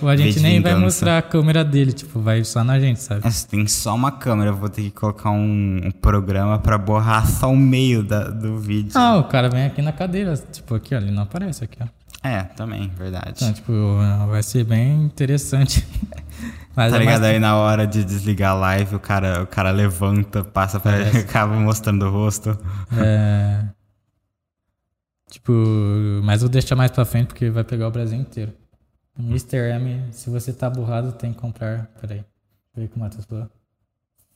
o, agente nem vai mostrar a câmera dele, tipo, vai só na gente, sabe? Mas tem só uma câmera, vou ter que colocar um, um programa pra borrar só o meio da- do vídeo. Ah, o cara vem aqui na cadeira, tipo, aqui, ó, ele não aparece aqui, ó. É, também, verdade. Então, tipo, vai ser bem interessante. Mas tá é ligado? mais- Aí na hora de desligar a live, o cara, o cara levanta, passa pra ele, acaba mostrando o rosto. É... Tipo, mas vou deixar mais pra frente porque vai pegar o Brasil inteiro. Mr. M, se você tá burrado, tem que comprar. Peraí. Deixa eu ver o que o Matheus falou.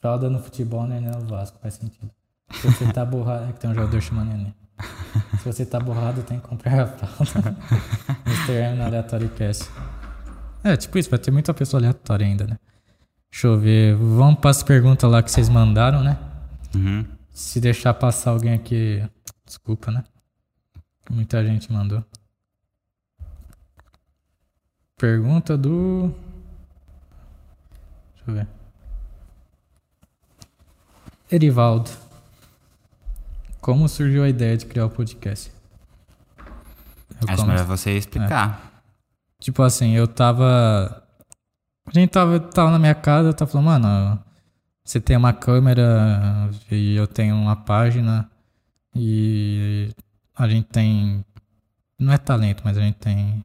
Fralda no futebol, neném no Vasco, faz sentido. Se você tá borrado. É que tem um jogador chamando neném. Se você tá borrado, tem que comprar a fralda. Mr. M no Aleatório Cast. É, tipo isso, vai ter muita pessoa aleatória ainda, né? Deixa eu ver. Vamos para as perguntas lá que vocês mandaram, né? Uhum. Se deixar passar alguém aqui. Desculpa, né? Muita gente mandou. Pergunta do. Deixa eu ver. Erivaldo. Como surgiu a ideia de criar o podcast? Eu Acho começo- melhor você explicar. Tipo assim, eu tava. A gente tava, tava na minha casa, eu tava falando, mano, você tem uma câmera e eu tenho uma página e a gente tem. Não é talento, mas a gente tem.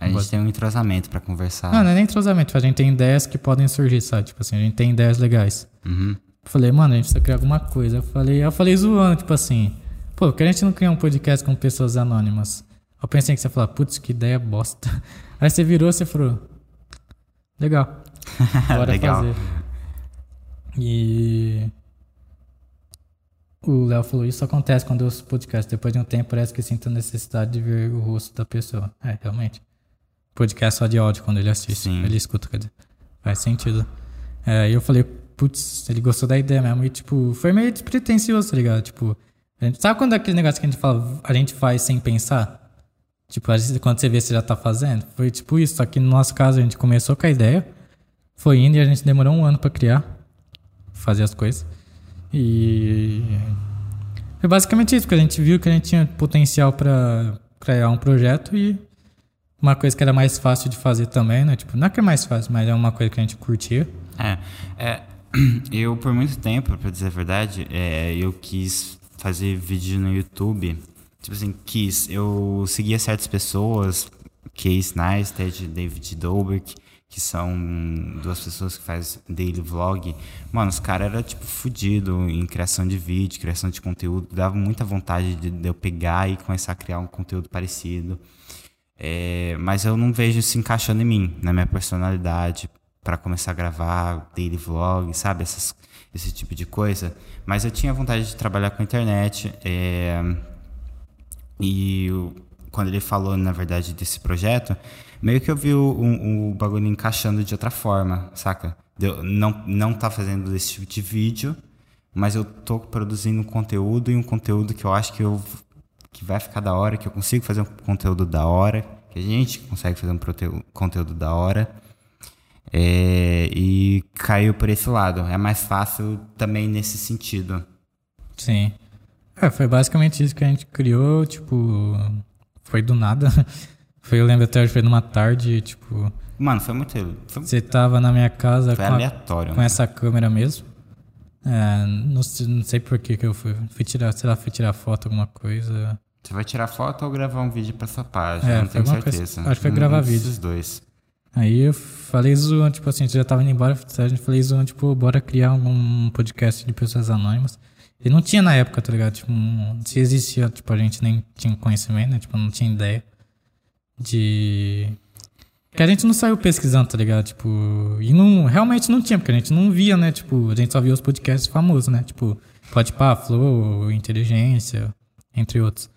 A gente Pode- tem um entrosamento pra conversar. Não, não é nem entrosamento, a gente tem ideias que podem surgir, sabe? Tipo assim, a gente tem ideias legais. Uhum. Falei, mano, a gente precisa criar alguma coisa. Eu falei, eu falei zoando, tipo assim, pô, por que a gente não cria um podcast com pessoas anônimas? Eu pensei que você ia falar, putz, que ideia bosta. Aí você virou, você falou, legal. Bora Legal. fazer. E o Léo falou, isso acontece quando eu ouço podcast. Depois de um tempo parece que sinto a necessidade de ver o rosto da pessoa. É, realmente. Podcast só de áudio quando ele assiste. Sim. Ele escuta, quer dizer. Faz sentido. É, eu falei, putz, ele gostou da ideia mesmo. E, tipo, foi meio despretensioso, tá ligado? Tipo, gente, sabe quando é aquele negócio que a gente fala, a gente faz sem pensar? Tipo, quando você vê, você já tá fazendo. Foi tipo isso, só que no nosso caso a gente começou com a ideia, foi indo e a gente demorou um ano pra criar, fazer as coisas. E foi basicamente isso, porque a gente viu que a gente tinha potencial pra criar um projeto e uma coisa que era mais fácil de fazer também, né? Tipo, não é que é mais fácil, mas é uma coisa que a gente curtia. É, é eu por muito tempo, pra dizer a verdade, é, eu quis fazer vídeo no YouTube. Tipo assim, quis. Eu seguia certas pessoas, Case Neistat, David Dobrik, que são duas pessoas que fazem daily vlog. Mano, os caras eram, tipo, fudido em criação de vídeo, criação de conteúdo. Dava muita vontade de, de eu pegar e começar a criar um conteúdo parecido. É, mas eu não vejo isso encaixando em mim, na minha personalidade, para começar a gravar daily vlog, sabe? Essas, esse tipo de coisa. Mas eu tinha vontade de trabalhar com internet. É, e quando ele falou, na verdade, desse projeto, meio que eu vi o, o, o bagulho encaixando de outra forma, saca? Não, não tá fazendo esse tipo de vídeo, mas eu tô produzindo um conteúdo e um conteúdo que eu acho que eu que vai ficar da hora, que eu consigo fazer um conteúdo da hora, que a gente consegue fazer um conteúdo da hora. É, e caiu por esse lado. É mais fácil também nesse sentido. Sim. É, foi basicamente isso que a gente criou, tipo, foi do nada. Foi, eu lembro até hoje, foi numa tarde, tipo. Mano, foi muito. Foi, você tava na minha casa foi com, aleatório, a, com essa câmera mesmo. É, não, não, sei por que, que eu fui. Fui tirar, sei lá, fui tirar foto, alguma coisa. Você vai tirar foto ou gravar um vídeo pra essa página? É, não tenho certeza. Coisa, acho que foi gravar um vídeo. Esses dois. Aí eu falei zoando, tipo assim, você já tava indo embora, a gente falei zoando, tipo, bora criar um podcast de pessoas anônimas. E não tinha na época, tá ligado? Tipo, se existia, tipo, a gente nem tinha conhecimento, né? Tipo, não tinha ideia de. Que a gente não saiu pesquisando, tá ligado? Tipo, e não, realmente não tinha, porque a gente não via, né? Tipo, a gente só via os podcasts famosos, né? Tipo, Pode Pá, Flow, Inteligência, entre outros.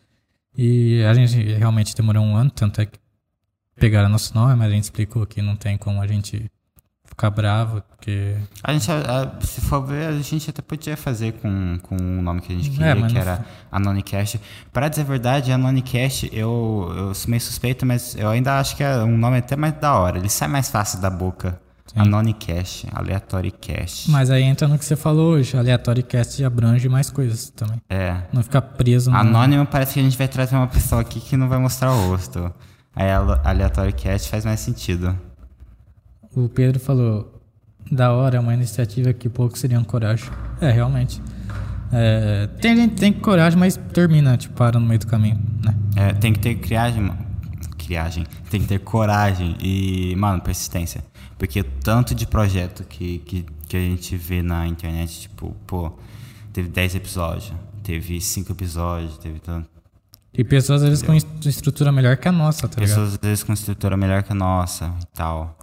E a gente realmente demorou um ano, tanto é que pegaram nosso nome, mas a gente explicou que não tem como a gente ficar bravo, porque... A gente, a, se for ver, a gente até podia fazer com, com o nome que a gente é, queria, é, que era Anonicast. Para dizer a verdade, Anonicast, eu, eu sou meio suspeito, mas eu ainda acho que é um nome até mais da hora. Ele sai mais fácil da boca. Sim. Anonicast, Aleatory Cast. Mas aí entra no que você falou hoje, Aleatory Cast abrange mais coisas também. É. Não ficar preso no... Anônimo parece que a gente vai trazer uma pessoa aqui que não vai mostrar o rosto. Aí Aleatory Cast faz mais sentido. O Pedro falou, da hora, é uma iniciativa que poucos seriam coragem. É, realmente. É, tem gente tem coragem, mas termina, tipo, para no meio do caminho, né? É, tem que ter criagem, criagem, tem que ter coragem e, mano, persistência. Porque tanto de projeto que, que, que a gente vê na internet, tipo, pô, teve 10 episódios, teve 5 episódios, teve tanto. E pessoas às vezes com estrutura melhor que a nossa, tá Pessoas ligado? às vezes com estrutura melhor que a nossa e tal.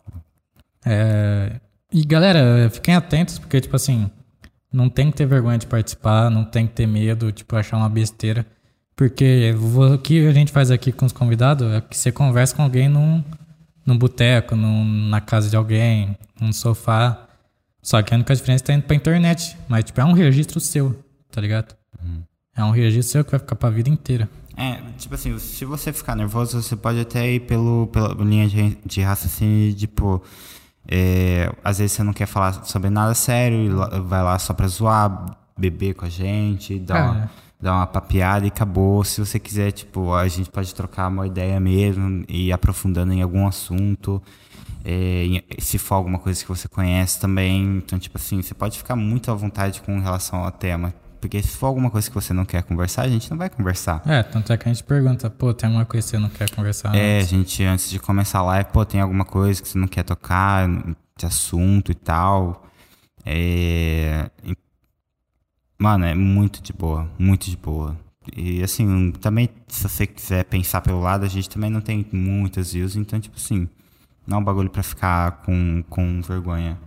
É... E galera, fiquem atentos, porque, tipo assim, não tem que ter vergonha de participar, não tem que ter medo, tipo, achar uma besteira. Porque o que a gente faz aqui com os convidados é que você conversa com alguém num, num boteco, num, na casa de alguém, num sofá. Só que a única diferença é tá indo pra internet. Mas, tipo, é um registro seu, tá ligado? Uhum. É um registro seu que vai ficar pra vida inteira. É, tipo assim, se você ficar nervoso, você pode até ir pelo, pela linha de, de raciocínio, tipo... É, às vezes você não quer falar sobre nada sério, vai lá só pra zoar, beber com a gente, dar, uma, é. dar uma papeada e acabou. Se você quiser, tipo, a gente pode trocar uma ideia mesmo e ir aprofundando em algum assunto. É, se for alguma coisa que você conhece também. Então, tipo assim, você pode ficar muito à vontade com relação ao tema. Porque se for alguma coisa que você não quer conversar, a gente não vai conversar. É, tanto é que a gente pergunta, pô, tem alguma coisa que você não quer conversar? É, a gente, antes de começar a live, pô, tem alguma coisa que você não quer tocar, de assunto e tal. É. Mano, é muito de boa, muito de boa. E assim, também, se você quiser pensar pelo lado, a gente também não tem muitas views, então, tipo assim, não é um bagulho pra ficar com, com vergonha.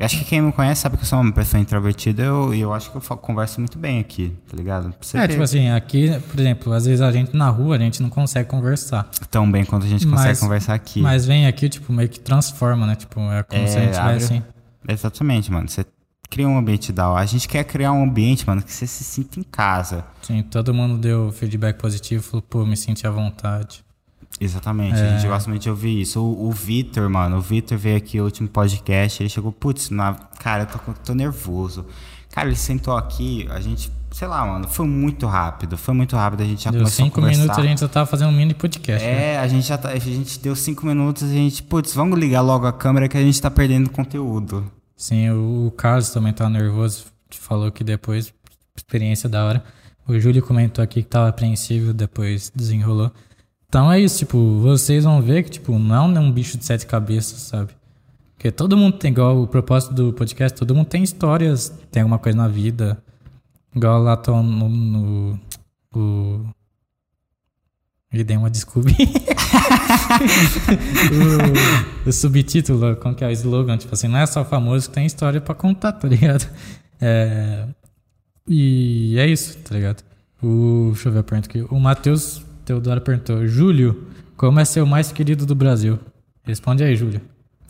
Eu acho que quem me conhece sabe que eu sou uma pessoa introvertida e eu, eu acho que eu converso muito bem aqui, tá ligado? é, tipo assim, aqui, por exemplo, às vezes a gente na rua, a gente não consegue conversar. Tão bem quanto a gente consegue mas, conversar aqui. Mas vem aqui, tipo, meio que transforma, né? Tipo, é como é, se a gente tivesse assim. Exatamente, mano. Você cria um ambiente da hora. A gente quer criar um ambiente, mano, que você se sinta em casa. Sim, todo mundo deu feedback positivo, falou, pô, me senti à vontade. Exatamente, a gente gosta muito de ouvir isso. O, o Vitor, mano, o Vitor veio aqui no último podcast, ele chegou, putz, na, cara, eu tô, tô nervoso. Cara, ele sentou aqui, a gente, sei lá, mano, foi muito rápido, foi muito rápido, a gente já Deu começou cinco a conversar. minutos a gente já tava fazendo um mini podcast. né? É, a gente já tá, a gente deu cinco minutos e a gente, putz, vamos ligar logo a câmera que a gente tá perdendo conteúdo. Sim, o, o Carlos também tava nervoso, falou que depois, experiência da hora. O Júlio comentou aqui que tava apreensivo, depois desenrolou. Então é isso, tipo, vocês vão ver que, tipo, não é um bicho de sete cabeças, sabe? Porque todo mundo tem, igual o propósito do podcast, todo mundo tem histórias, tem alguma coisa na vida. Igual lá tô no. no o. E dei uma desculpa. o, o subtítulo, como que é o slogan? Tipo assim, não é só famoso que tem história pra contar, tá ligado? É, e é isso, tá ligado? O, deixa eu ver a pergunta aqui. O Matheus Teodoro perguntou: Júlio, como é ser o mais querido do Brasil? Responde aí, Júlio.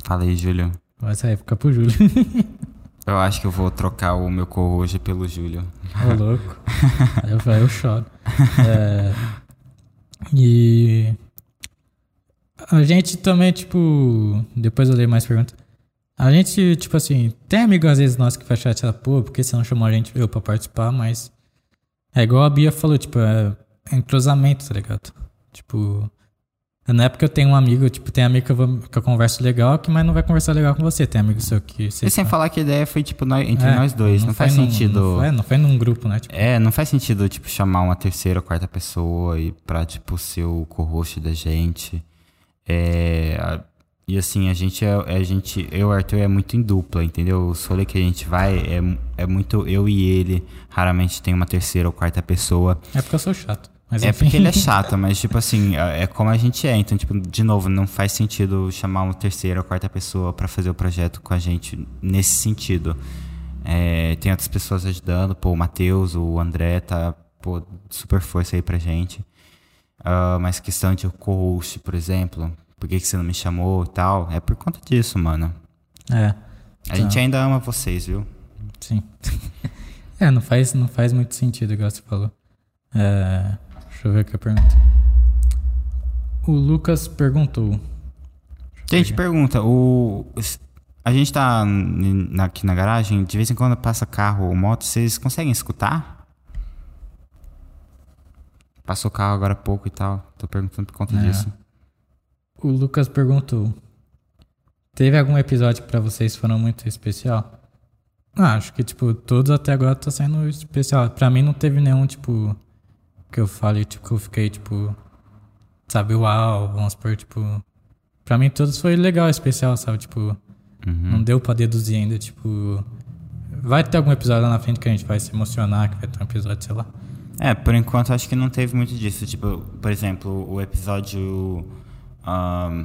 Fala aí, Júlio. Essa época pro Júlio. Eu acho que eu vou trocar o meu cor hoje pelo Júlio. Ô, louco. Aí eu, eu choro. É, e. A gente também, tipo. Depois eu leio mais perguntas. A gente, tipo assim, tem amigo às vezes nosso que faz chat, ela, pô, por que você não chamou a gente eu pra participar? Mas. É igual a Bia falou, tipo, é entrosamento, tá ligado? Tipo. Na época eu tenho um amigo, tipo, tem amigo que eu, vou, que eu converso legal, que mas não vai conversar legal com você. Tem amigo seu que. E sem falar que a ideia foi, tipo, nós- entre É, nós dois. Não, foi faz num- sentido. Não foi, não foi num grupo, né? Tipo, É, não faz sentido, tipo, chamar uma terceira ou quarta pessoa e pra, tipo, ser o co-host da gente. É, e assim, a gente é, a gente, eu e o Arthur é muito em dupla, entendeu? Os rolê que a gente vai é, é muito eu e ele. Raramente tem uma terceira ou quarta pessoa. É porque eu sou chato. Mas É porque ele é chato, mas tipo assim, é é como a gente é. Então, tipo, de novo, não faz sentido chamar uma terceira ou quarta pessoa pra fazer o projeto com a gente nesse sentido. É, tem outras pessoas ajudando, pô, o Matheus, o André tá, pô, super força aí pra gente. Ah, mas questão de co-host, por exemplo, por que, que você não me chamou e tal, é por conta disso, mano. É, A Tá. gente ainda ama vocês, viu? sim. é, não faz, não faz muito sentido, igual você falou. É, deixa eu ver aqui a pergunta. O Lucas perguntou. Gente, pergunta, o. A gente tá aqui na garagem, de vez em quando passa carro ou moto, vocês conseguem escutar? Passou carro agora há pouco e tal. Tô perguntando por conta É. disso. O Lucas perguntou. Teve algum episódio que pra vocês foram muito especial? Ah, acho que, tipo, todos até agora tá sendo especial. Pra mim não teve nenhum, tipo, que eu falei, tipo, que eu fiquei, tipo, sabe, uau, vamos supor, tipo. Pra mim todos foi legal, especial, sabe? Tipo, não deu pra deduzir ainda, tipo. Vai ter algum episódio lá na frente que a gente vai se emocionar, que vai ter um episódio, sei lá. É, por enquanto acho que não teve muito disso. Tipo, por exemplo, o episódio. Ahn,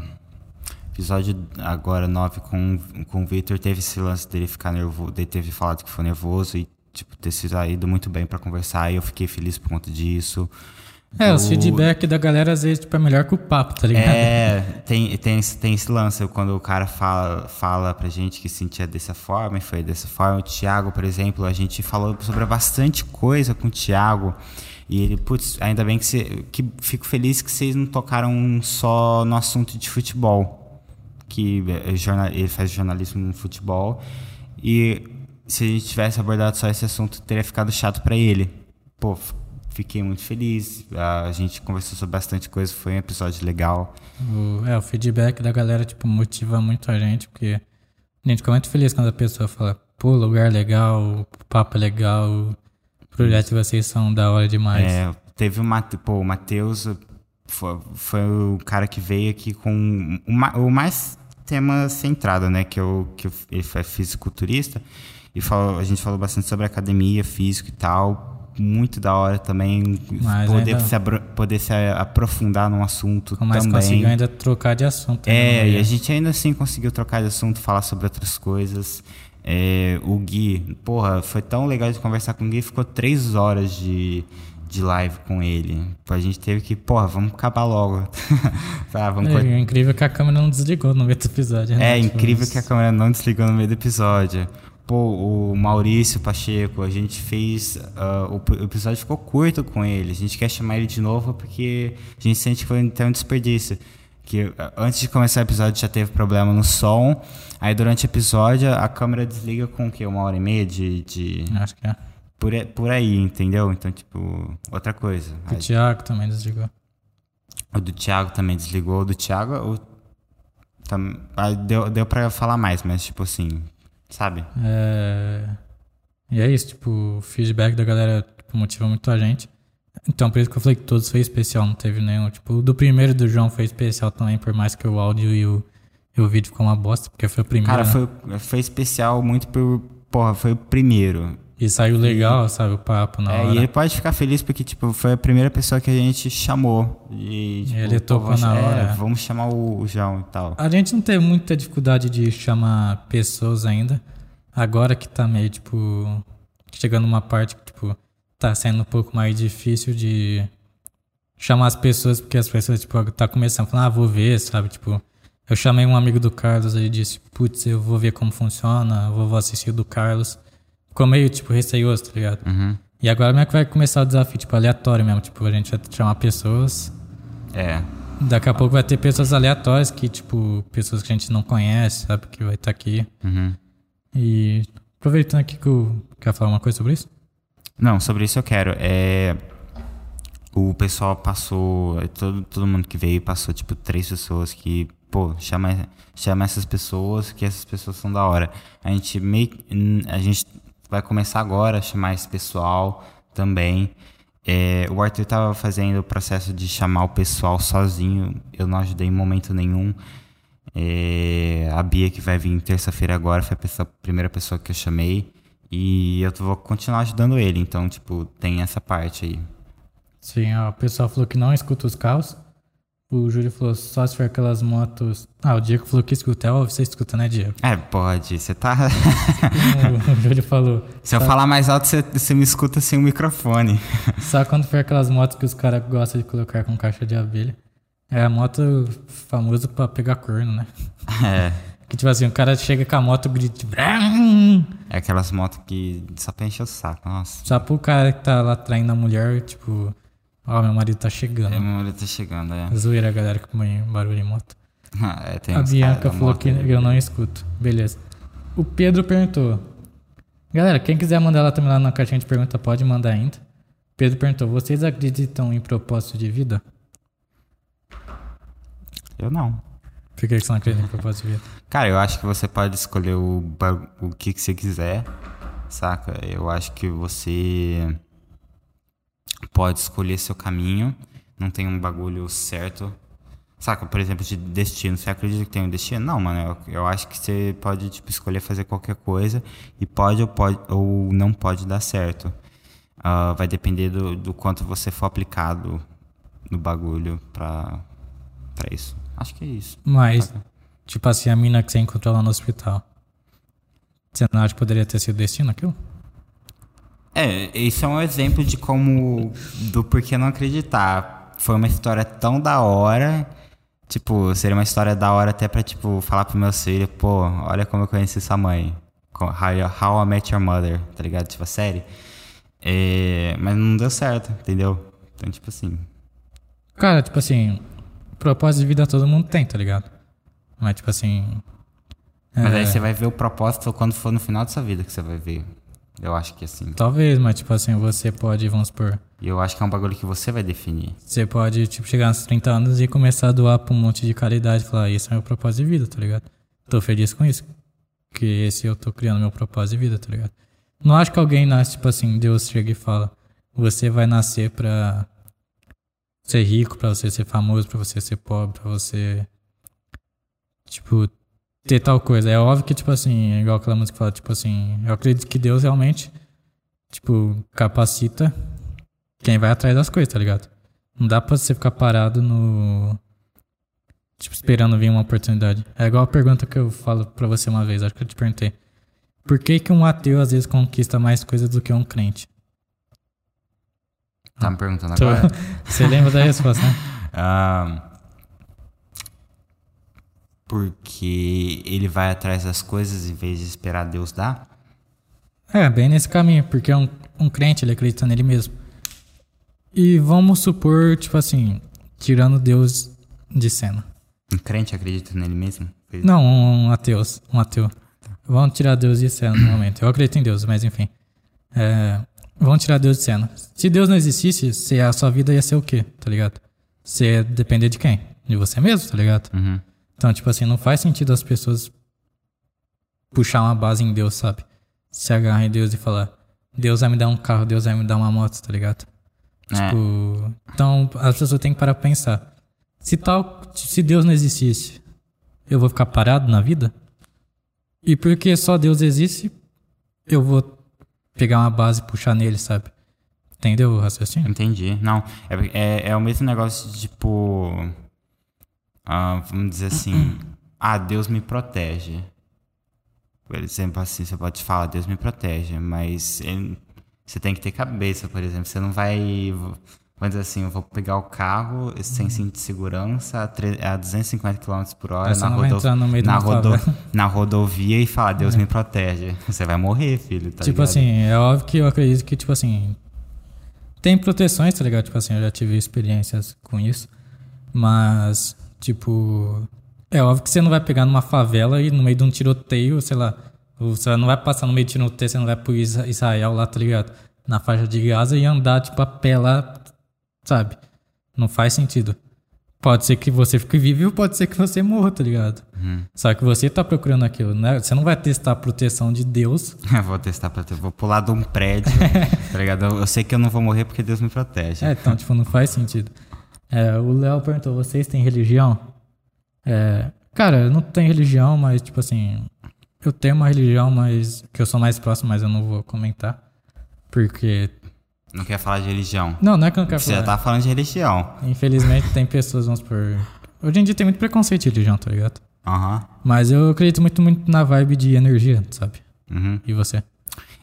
episódio agora 9 com, com o Victor teve esse lance dele ficar nervoso, dele teve falado que foi nervoso e, tipo, ter se saído muito bem pra conversar e eu fiquei feliz por conta disso. É, os O- feedback da galera às vezes, tipo, é melhor que o papo, tá ligado? É, tem, tem, esse- tem esse lance, quando o cara fala, fala pra gente que sentia dessa forma e foi dessa forma. O Thiago, por exemplo, a gente falou sobre bastante coisa com o Thiago. E ele, putz, ainda bem que, você, que fico feliz que vocês não tocaram só no assunto de futebol. Que é, jorna- ele faz jornalismo no futebol. E se a gente tivesse abordado só esse assunto, teria ficado chato pra ele. Pô, fiquei muito feliz. A gente conversou sobre bastante coisa, foi um episódio legal. O, é, o feedback da galera, tipo, motiva muito a gente, porque a gente fica muito feliz quando a pessoa fala, pô, lugar legal, papo é legal, o projeto de vocês são da hora demais. É, teve o, Mate, pô, o Matheus foi, foi o cara que veio aqui com o, ma- o mais tema centrado, né? Que, eu, que eu- ele é fisiculturista. E falou, a gente falou bastante sobre academia, físico e tal. Muito da hora também Mas poder, ainda- se, poder se aprofundar num assunto Mas também. conseguiu ainda trocar de assunto. né, É, e a gente ainda assim conseguiu trocar de assunto, falar sobre outras coisas. É, o Gui, porra, foi tão legal de conversar com o Gui, ficou três horas de, de live com ele. A gente teve que, porra, vamos acabar logo. tá, vamos É, é incrível que a câmera não desligou no meio do episódio. né? É Tipo, incrível que a câmera não desligou no meio do episódio. pô, o Maurício Pacheco, a gente fez. Uh, o, o, episódio ficou curto com ele. A gente quer chamar ele de novo porque a gente sente que foi até um desperdício. Que antes de começar o episódio já teve problema no som. Aí durante o episódio a câmera desliga com o quê? Uma hora e meia de. de... Acho que é. Por, por aí, entendeu? Então, tipo, outra coisa. O aí, Thiago também desligou. O do Thiago também desligou. O do Thiago. O, tam, deu, deu pra falar mais, mas tipo assim, sabe? É. E é isso, tipo, o feedback da galera tipo, motiva muito a gente. Então, por isso que eu falei que todos foi especial, não teve nenhum. Tipo, o do primeiro do João foi especial também, por mais que o áudio e o, e o vídeo ficou uma bosta, porque foi o primeiro. Cara, né? foi, foi especial muito por. Porra, foi o primeiro. E saiu legal, e, sabe, o papo na é, hora. E ele pode ficar feliz porque, tipo, foi a primeira pessoa que a gente chamou. E, tipo, ele tocou na hora. É, vamos chamar o João e tal. A gente não teve muita dificuldade de chamar pessoas ainda. Agora que tá meio, tipo, chegando uma parte tá sendo um pouco mais difícil de chamar as pessoas, porque as pessoas, tipo, tá começando a falar, ah, vou ver, sabe, tipo... Eu chamei um amigo do Carlos, ele disse, putz, eu vou ver como funciona, eu vou assistir o do Carlos ficou meio, tipo, receioso, tá ligado? Uhum. E agora como é que vai começar o desafio, tipo, aleatório mesmo. Tipo, a gente vai chamar pessoas. É. Daqui a pouco vai ter pessoas aleatórias que, tipo, pessoas que a gente não conhece, sabe? Que vai estar tá aqui. Uhum. E aproveitando aqui que eu quer falar uma coisa sobre isso? Não, sobre isso eu quero. É. O pessoal passou. Todo, todo mundo que veio passou, tipo, três pessoas que pô, chama, chama essas pessoas, que essas pessoas são da hora. A gente meio, a gente vai começar agora a chamar esse pessoal também. É, o Arthur estava fazendo o processo de chamar o pessoal sozinho, eu não ajudei em momento nenhum. É, a Bia, que vai vir terça-feira agora, foi a, pessoa, a, primeira pessoa que eu chamei. E eu vou continuar ajudando ele, então, tipo, tem essa parte aí. Sim, ó, o pessoal falou que não escuta os carros. O Júlio falou, só se for aquelas motos. Ah, o Diego falou que escuta. É você escuta, né, Diego? É, pode. Você tá. o, Júlio falou. Se eu falar mais alto, você, você me escuta sem o microfone. Só quando for aquelas motos que os caras gostam de colocar com caixa de abelha. É a moto famosa pra pegar corno, né? É. Que tipo assim, o cara chega com a moto grita. É aquelas motos que só pra encher o saco, nossa. Só pro cara que tá lá traindo a mulher, tipo. Ó, oh, meu marido tá chegando. É, meu marido tá chegando, é. Zoeira, galera, que põe barulho em moto. é, tem a Bianca falou que eu não escuto. Beleza. O Pedro perguntou. Galera, quem quiser mandar lá também lá na caixinha de pergunta, pode mandar ainda. Pedro perguntou: vocês acreditam em propósito de vida? Eu não. Por que você não acredita em propósito de vida? Cara, eu acho que você pode escolher o, o que, que você quiser, saca? Eu acho que você pode escolher seu caminho, não tem um bagulho certo. Saca, por exemplo, de destino. Você acredita que tem um destino? Não, mano. Eu, eu acho que você pode tipo, escolher fazer qualquer coisa e pode ou, pode, ou não pode dar certo. Uh, vai depender do, do quanto você for aplicado no bagulho pra isso. Acho que é isso. Mas, saca? tipo assim, a mina que você encontrou lá no hospital. Você não acha que poderia ter sido destino aquilo? É, esse é um exemplo de como. do porquê não acreditar. Foi uma história tão da hora. Tipo, seria uma história da hora até pra, tipo, falar pro meu filho, pô, olha como eu conheci sua mãe. How, How I Met Your Mother, tá ligado? Tipo, a série. É, mas não deu certo, entendeu? Então, tipo assim. Cara, tipo assim, propósito de vida todo mundo tem, tá ligado? Mas, tipo assim. Mas é... aí você vai ver o propósito quando for no final da sua vida que você vai ver. Eu acho que assim. Talvez, mas tipo assim, você pode, vamos supor. E eu acho que é um bagulho que você vai definir. Você pode, tipo, chegar nos 30 anos e começar a doar pra um monte de caridade e falar, isso é meu propósito de vida, tá ligado? Tô feliz com isso. Que esse eu tô criando meu propósito de vida, tá ligado? Não acho que alguém nasce, tipo assim, Deus chega e fala, você vai nascer pra ser rico, pra você ser famoso, pra você ser pobre, pra você. Tipo, ter tal coisa. É óbvio que, tipo assim, é igual aquela música que fala, tipo assim, eu acredito que Deus realmente, tipo, capacita quem vai atrás das coisas, tá ligado? Não dá pra você ficar parado no. Tipo, esperando vir uma oportunidade. É igual a pergunta que eu falo pra você uma vez, acho que eu te perguntei. Por que, que um ateu às vezes conquista mais coisas do que um crente? Tá me perguntando agora? você lembra da resposta, né? um, porque ele vai atrás das coisas em vez de esperar Deus dar? É, bem nesse caminho, porque um, um crente, ele acredita nele mesmo. E vamos supor, tipo assim, tirando Deus de cena. Um crente acredita nele mesmo? Não, um, um ateu, um ateu. Vamos tirar Deus de cena no momento. Eu acredito em Deus, mas enfim. É, vamos tirar Deus de cena. Se Deus não existisse, se a sua vida ia ser o quê, tá ligado? Você ia depender de quem? De você mesmo, tá ligado? Uhum. Então, tipo assim, não faz sentido as pessoas puxar uma base em Deus, sabe? Se agarrar em Deus e falar, Deus vai me dar um carro, Deus vai me dar uma moto, tá ligado? É. Tipo, então as pessoas têm que parar pra pensar. Se tal, se Deus não existisse, eu vou ficar parado na vida? E porque só Deus existe, eu vou pegar uma base e puxar nele, sabe? Entendeu o raciocínio? Entendi. Não, é, é, é o mesmo negócio de tipo. ah, vamos dizer assim. ah, Deus me protege. Por exemplo, assim, você pode falar, Deus me protege, mas ele- você tem que ter cabeça, por exemplo. Você não vai. Dizer assim, eu vou pegar o carro sem cinto de segurança a, tre- a 250 km por hora na, meio na, rodo- na rodovia e falar, Deus me protege. Você vai morrer, filho. Tá tipo ligado? assim, é óbvio que eu acredito que, tipo assim, tem proteções, tá ligado? Tipo assim, eu já tive experiências com isso. Mas, tipo, é óbvio que você não vai pegar numa favela e no meio de um tiroteio, sei lá, você não vai passar no meio de tiroteio, você não vai pro Isra- Israel lá, tá ligado? Na faixa de Gaza e andar, tipo, a pé lá, sabe? Não faz sentido. Pode ser que você fique vivo ou pode ser que você morra, tá ligado? Só que você tá procurando aquilo, né? Você não vai testar a proteção de Deus Eu vou testar pra ter. Vou pular de um prédio, tá ligado? Eu, eu sei que eu não vou morrer porque Deus me protege. É, então, tipo, não faz sentido. É, o Léo perguntou, vocês têm religião? É, cara, eu não tenho religião, mas, tipo assim, eu tenho uma religião, mas que eu sou mais próximo, mas eu não vou comentar. Porque. Não quer falar de religião. Não, não é que eu não quero Você já falar. tá falando de religião. Infelizmente, tem pessoas, vamos por. Hoje em dia tem muito preconceito de religião, tá ligado? Aham. Mas eu acredito muito, muito na vibe de energia, sabe? Uhum. E você?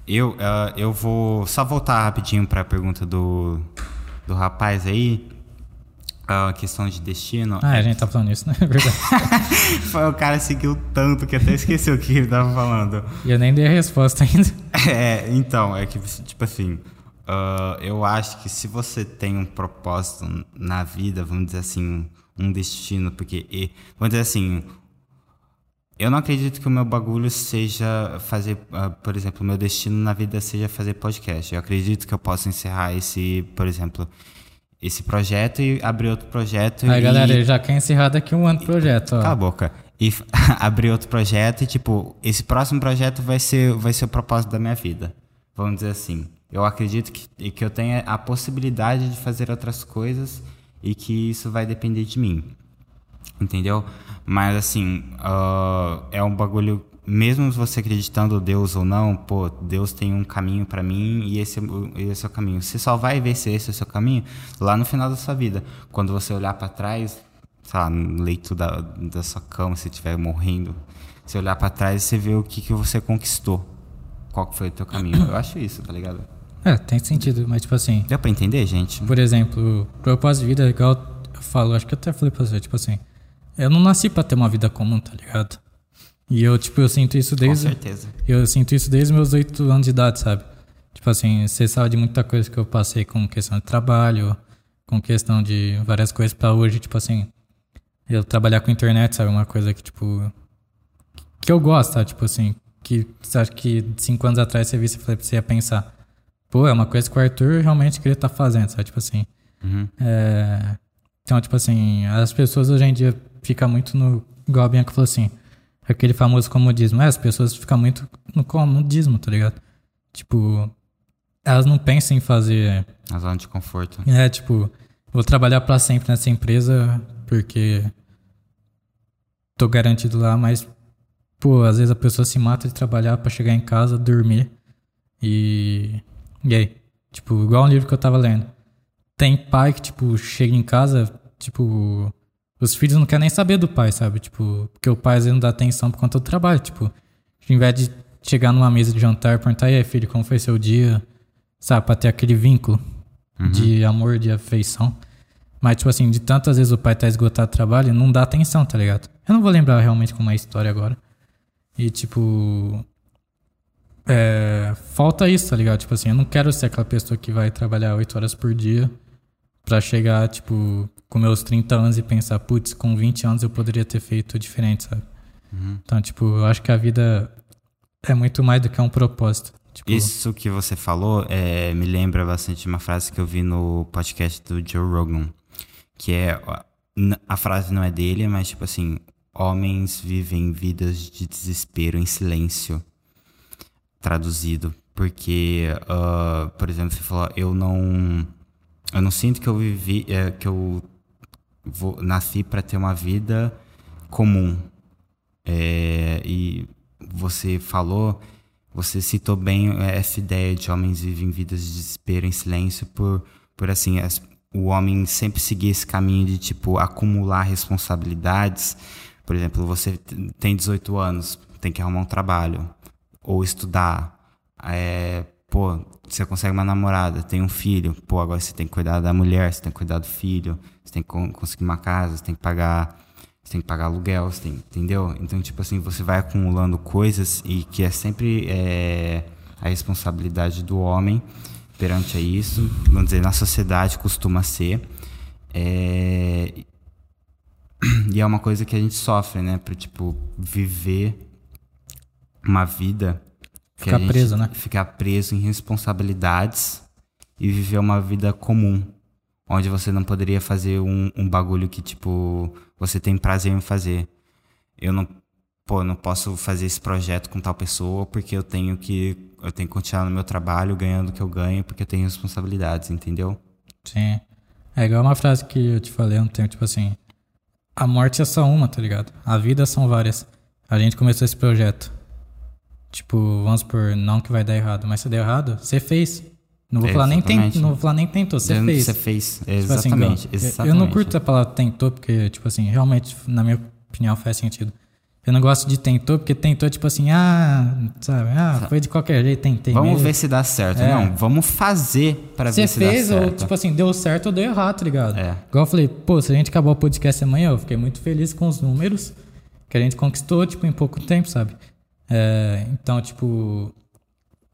Eu, ah, eu vou só voltar rapidinho pra pergunta do, do rapaz aí. A questão de destino. Ah, a gente tá falando isso, né? É verdade. Foi, o cara seguiu tanto que até esqueceu o que ele tava falando. E eu nem dei a resposta ainda. É, então, é que, tipo assim, ah, eu acho que se você tem um propósito na vida, vamos dizer assim, um destino, porque, e- vamos dizer assim, eu não acredito que o meu bagulho seja fazer, ah, por exemplo, o meu destino na vida seja fazer podcast. Eu acredito que eu posso encerrar esse, por exemplo, esse projeto e abrir outro projeto. Aí, e... galera, já quer encerrar daqui um ano o projeto. Cala a boca. E abrir outro projeto e, tipo, esse próximo projeto vai ser, vai ser o propósito da minha vida. Vamos dizer assim. Eu acredito que, que eu tenha a possibilidade de fazer outras coisas e que isso vai depender de mim. Entendeu? Mas, assim, ah, é um bagulho. Mesmo você acreditando Deus ou não, pô, Deus tem um caminho pra mim e esse, esse é o caminho. Você só vai ver se esse é o seu caminho lá no final da sua vida. Quando você olhar pra trás, sei lá, no leito da, da sua cama, se estiver morrendo, você olhar pra trás e você vê o que, que você conquistou. Qual que foi o teu caminho. Eu acho isso, tá ligado? É, tem sentido, mas tipo assim, Deu pra entender, gente? por exemplo, propósito de vida é igual eu falo, acho que eu até falei pra você, tipo assim, eu não nasci pra ter uma vida comum, tá ligado? E eu, tipo, eu sinto isso Com desde. certeza. Eu sinto isso desde meus oito anos de idade, sabe? Tipo assim, você sabe de muita coisa que eu passei com questão de trabalho, com questão de várias coisas pra hoje, tipo assim, eu trabalhar com internet, sabe? Uma coisa que, tipo, que eu gosto, sabe? Tipo assim, que você acha que cinco anos atrás você pra você ia pensar, pô, é uma coisa que o Arthur realmente queria estar fazendo, sabe? Tipo assim. Uhum. É, Então, tipo assim, as pessoas hoje em dia ficam muito no. Igual a Bianca falou assim, aquele famoso comodismo. É, as pessoas ficam muito no comodismo, tá ligado? Tipo, elas não pensam em fazer. Na zona de conforto. É, tipo, vou trabalhar pra sempre nessa empresa porque tô garantido lá, mas, pô, às vezes a pessoa se mata de trabalhar pra chegar em casa, dormir e. E aí? Tipo, igual um livro que eu tava lendo. Tem pai que, tipo, chega em casa, tipo. Os filhos não querem nem saber do pai, sabe? Tipo, porque o pai às vezes não dá atenção por conta do trabalho. Tipo, ao invés de chegar numa mesa de jantar e perguntar, e aí, filho, como foi seu dia? Sabe, pra ter aquele vínculo de amor, de afeição. Mas, tipo assim, de tantas vezes o pai tá esgotado do trabalho, não dá atenção, tá ligado? Eu não vou lembrar realmente como é a história agora. E, tipo. É, falta isso, tá ligado? Tipo assim, eu não quero ser aquela pessoa que vai trabalhar 8 horas por dia pra chegar, tipo, com meus 30 anos e pensar, putz, com 20 anos eu poderia ter feito diferente, sabe? Uhum. Então, tipo, eu acho que a vida é muito mais do que um propósito. Tipo, Isso que você falou é, me lembra bastante de uma frase que eu vi no podcast do Joe Rogan. Que é. A frase não é dele, mas tipo assim: homens vivem vidas de desespero em silêncio. Traduzido. Porque, uh, por exemplo, você falou, eu não. Eu não sinto que eu vivi. É, que eu vou, nasci para ter uma vida comum. É, e você falou, você citou bem essa ideia de homens vivem vidas de desespero em silêncio por, por assim, as, o homem sempre seguir esse caminho de, tipo, acumular responsabilidades. Por exemplo, você tem 18 anos, tem que arrumar um trabalho ou estudar. É, pô, você consegue uma namorada, tem um filho, pô, agora você tem que cuidar da mulher, você tem que cuidar do filho, você tem que conseguir uma casa, você tem que pagar, você tem que pagar aluguel, você tem, entendeu? Então, tipo assim, você vai acumulando coisas e que é sempre é, a responsabilidade do homem perante a isso, vamos dizer, na sociedade costuma ser. É, e é uma coisa que a gente sofre, né? Pra, tipo, viver uma vida Ficar preso, né? Ficar preso em responsabilidades e viver uma vida comum. Onde você não poderia fazer um, um bagulho que, tipo, você tem prazer em fazer. Eu não, pô, não posso fazer esse projeto com tal pessoa porque eu tenho que eu tenho que continuar no meu trabalho ganhando o que eu ganho porque eu tenho responsabilidades, entendeu? Sim. É igual uma frase que eu te falei um tempo, tipo assim, a morte é só uma, tá ligado? A vida são várias. A gente começou esse projeto. Tipo, vamos por não que vai dar errado, mas se der errado, você fez. Não vou, É, falar nem não vou falar nem tentou, você fez. Você fez. Tipo assim, Exatamente. eu- exatamente. Eu não curto a palavra tentou, porque, tipo assim, realmente, na minha opinião, faz sentido. Eu não gosto de tentou, porque tentou, tipo assim, ah, sabe, ah, foi de qualquer jeito, tentei Vamos mesmo. ver se dá certo. É. Não, vamos fazer pra Você ver se fez, dá ou certo. tipo assim, deu certo ou deu errado, tá ligado? É. Igual eu falei, pô, se a gente acabar o podcast amanhã, eu fiquei muito feliz com os números que a gente conquistou, tipo, em pouco tempo, sabe? É, então, tipo,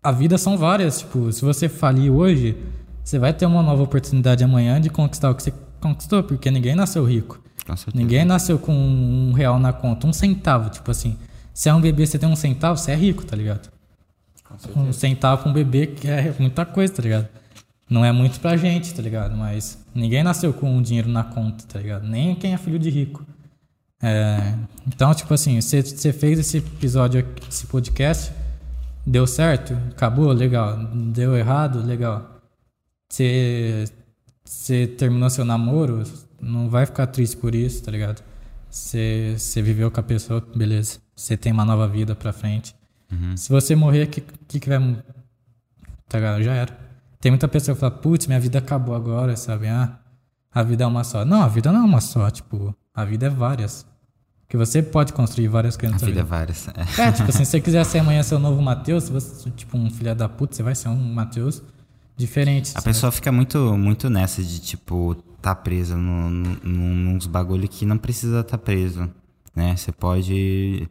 a vida são várias, tipo, se você falir hoje, você vai ter uma nova oportunidade amanhã de conquistar o que você conquistou, porque ninguém nasceu rico. Com. Ninguém nasceu com um real na conta, um centavo, tipo assim. Se é um bebê, você tem um centavo, você é rico, tá ligado? Um centavo pra um bebê que é muita coisa, tá ligado? Não é muito pra gente, tá ligado? Mas ninguém nasceu com um dinheiro na conta, tá ligado? Nem quem é filho de rico. É, então, tipo assim, você você fez esse episódio, aqui, esse podcast, deu certo, acabou, legal. Deu errado, legal. Você você terminou seu namoro, não vai ficar triste por isso, tá ligado? Você você viveu com a pessoa, beleza. Você tem uma nova vida pra frente. Se você morrer, o que, que, que vai. Tá ligado? Já era. Tem muita pessoa que fala, putz, minha vida acabou agora, sabe? Ah, a vida é uma só. Não, a vida não é uma só, tipo, a vida é várias. Que você pode construir várias coisas. A vida é várias. É. É, tipo assim, se você quiser ser amanhã ser o novo Matheus, se você, tipo, um filho da puta, você vai ser um Matheus diferente. A pessoa fica muito, muito nessa de, tipo, tá presa no, no, nos bagulho que não precisa tá preso, né? Você pode...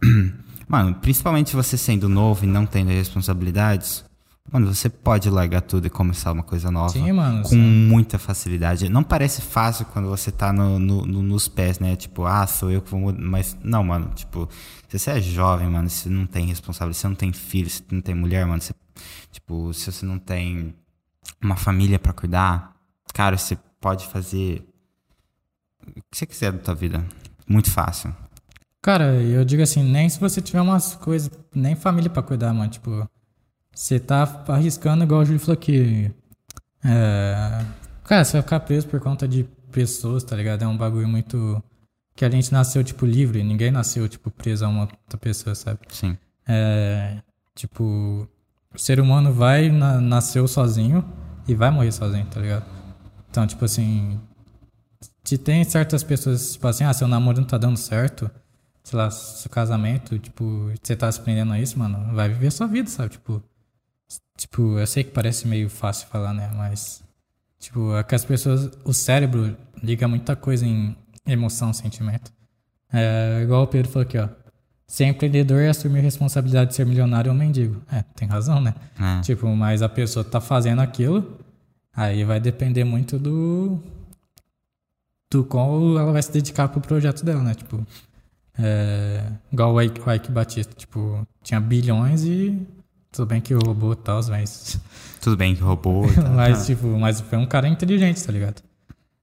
Mano, principalmente você sendo novo e não tendo responsabilidades, mano, você pode largar tudo e começar uma coisa nova. Sim, mano, Com sim. muita facilidade. Não parece fácil quando você tá no, no- no- nos pés, né? Tipo, ah, sou eu que vou mudar. Mas, não, mano, tipo, se você é jovem, mano, se você não tem responsabilidade, se você não tem filho, se você não tem mulher, mano, você, tipo, se você não tem uma família pra cuidar, cara, você pode fazer o que você quiser da tua vida. Muito fácil. Cara, eu digo assim, nem se você tiver umas coisas, nem família pra cuidar, mano. Tipo, você tá arriscando, igual o Júlio falou aqui. É... Cara, você vai ficar preso por conta de pessoas, tá ligado? É um bagulho muito. Que a gente nasceu, tipo, livre. Ninguém nasceu, tipo, preso a uma outra pessoa, sabe? Sim. É. Tipo, o ser humano vai, na- nasceu sozinho e vai morrer sozinho, tá ligado? Então, tipo assim. Se tem certas pessoas, tipo assim, ah, seu namoro não tá dando certo, sei lá, seu casamento, tipo, você tá se prendendo a isso, mano, vai viver sua vida, sabe? Tipo, tipo, eu sei que parece meio fácil falar, né? Mas, tipo, é que as pessoas, o cérebro liga muita coisa em emoção, sentimento. É igual o Pedro falou aqui, ó. ser empreendedor é assumir a responsabilidade de ser milionário ou mendigo. É, tem razão, né? É. Tipo, mas a pessoa tá fazendo aquilo, aí vai depender muito do. do qual ela vai se dedicar pro projeto dela, né? Tipo, é, igual o Ike, o Ike Batista, tipo, tinha bilhões e. Tudo bem que roubou e tal, mas. Tudo bem que roubou. Tá, mas, tá. tipo, mas foi um cara inteligente, tá ligado?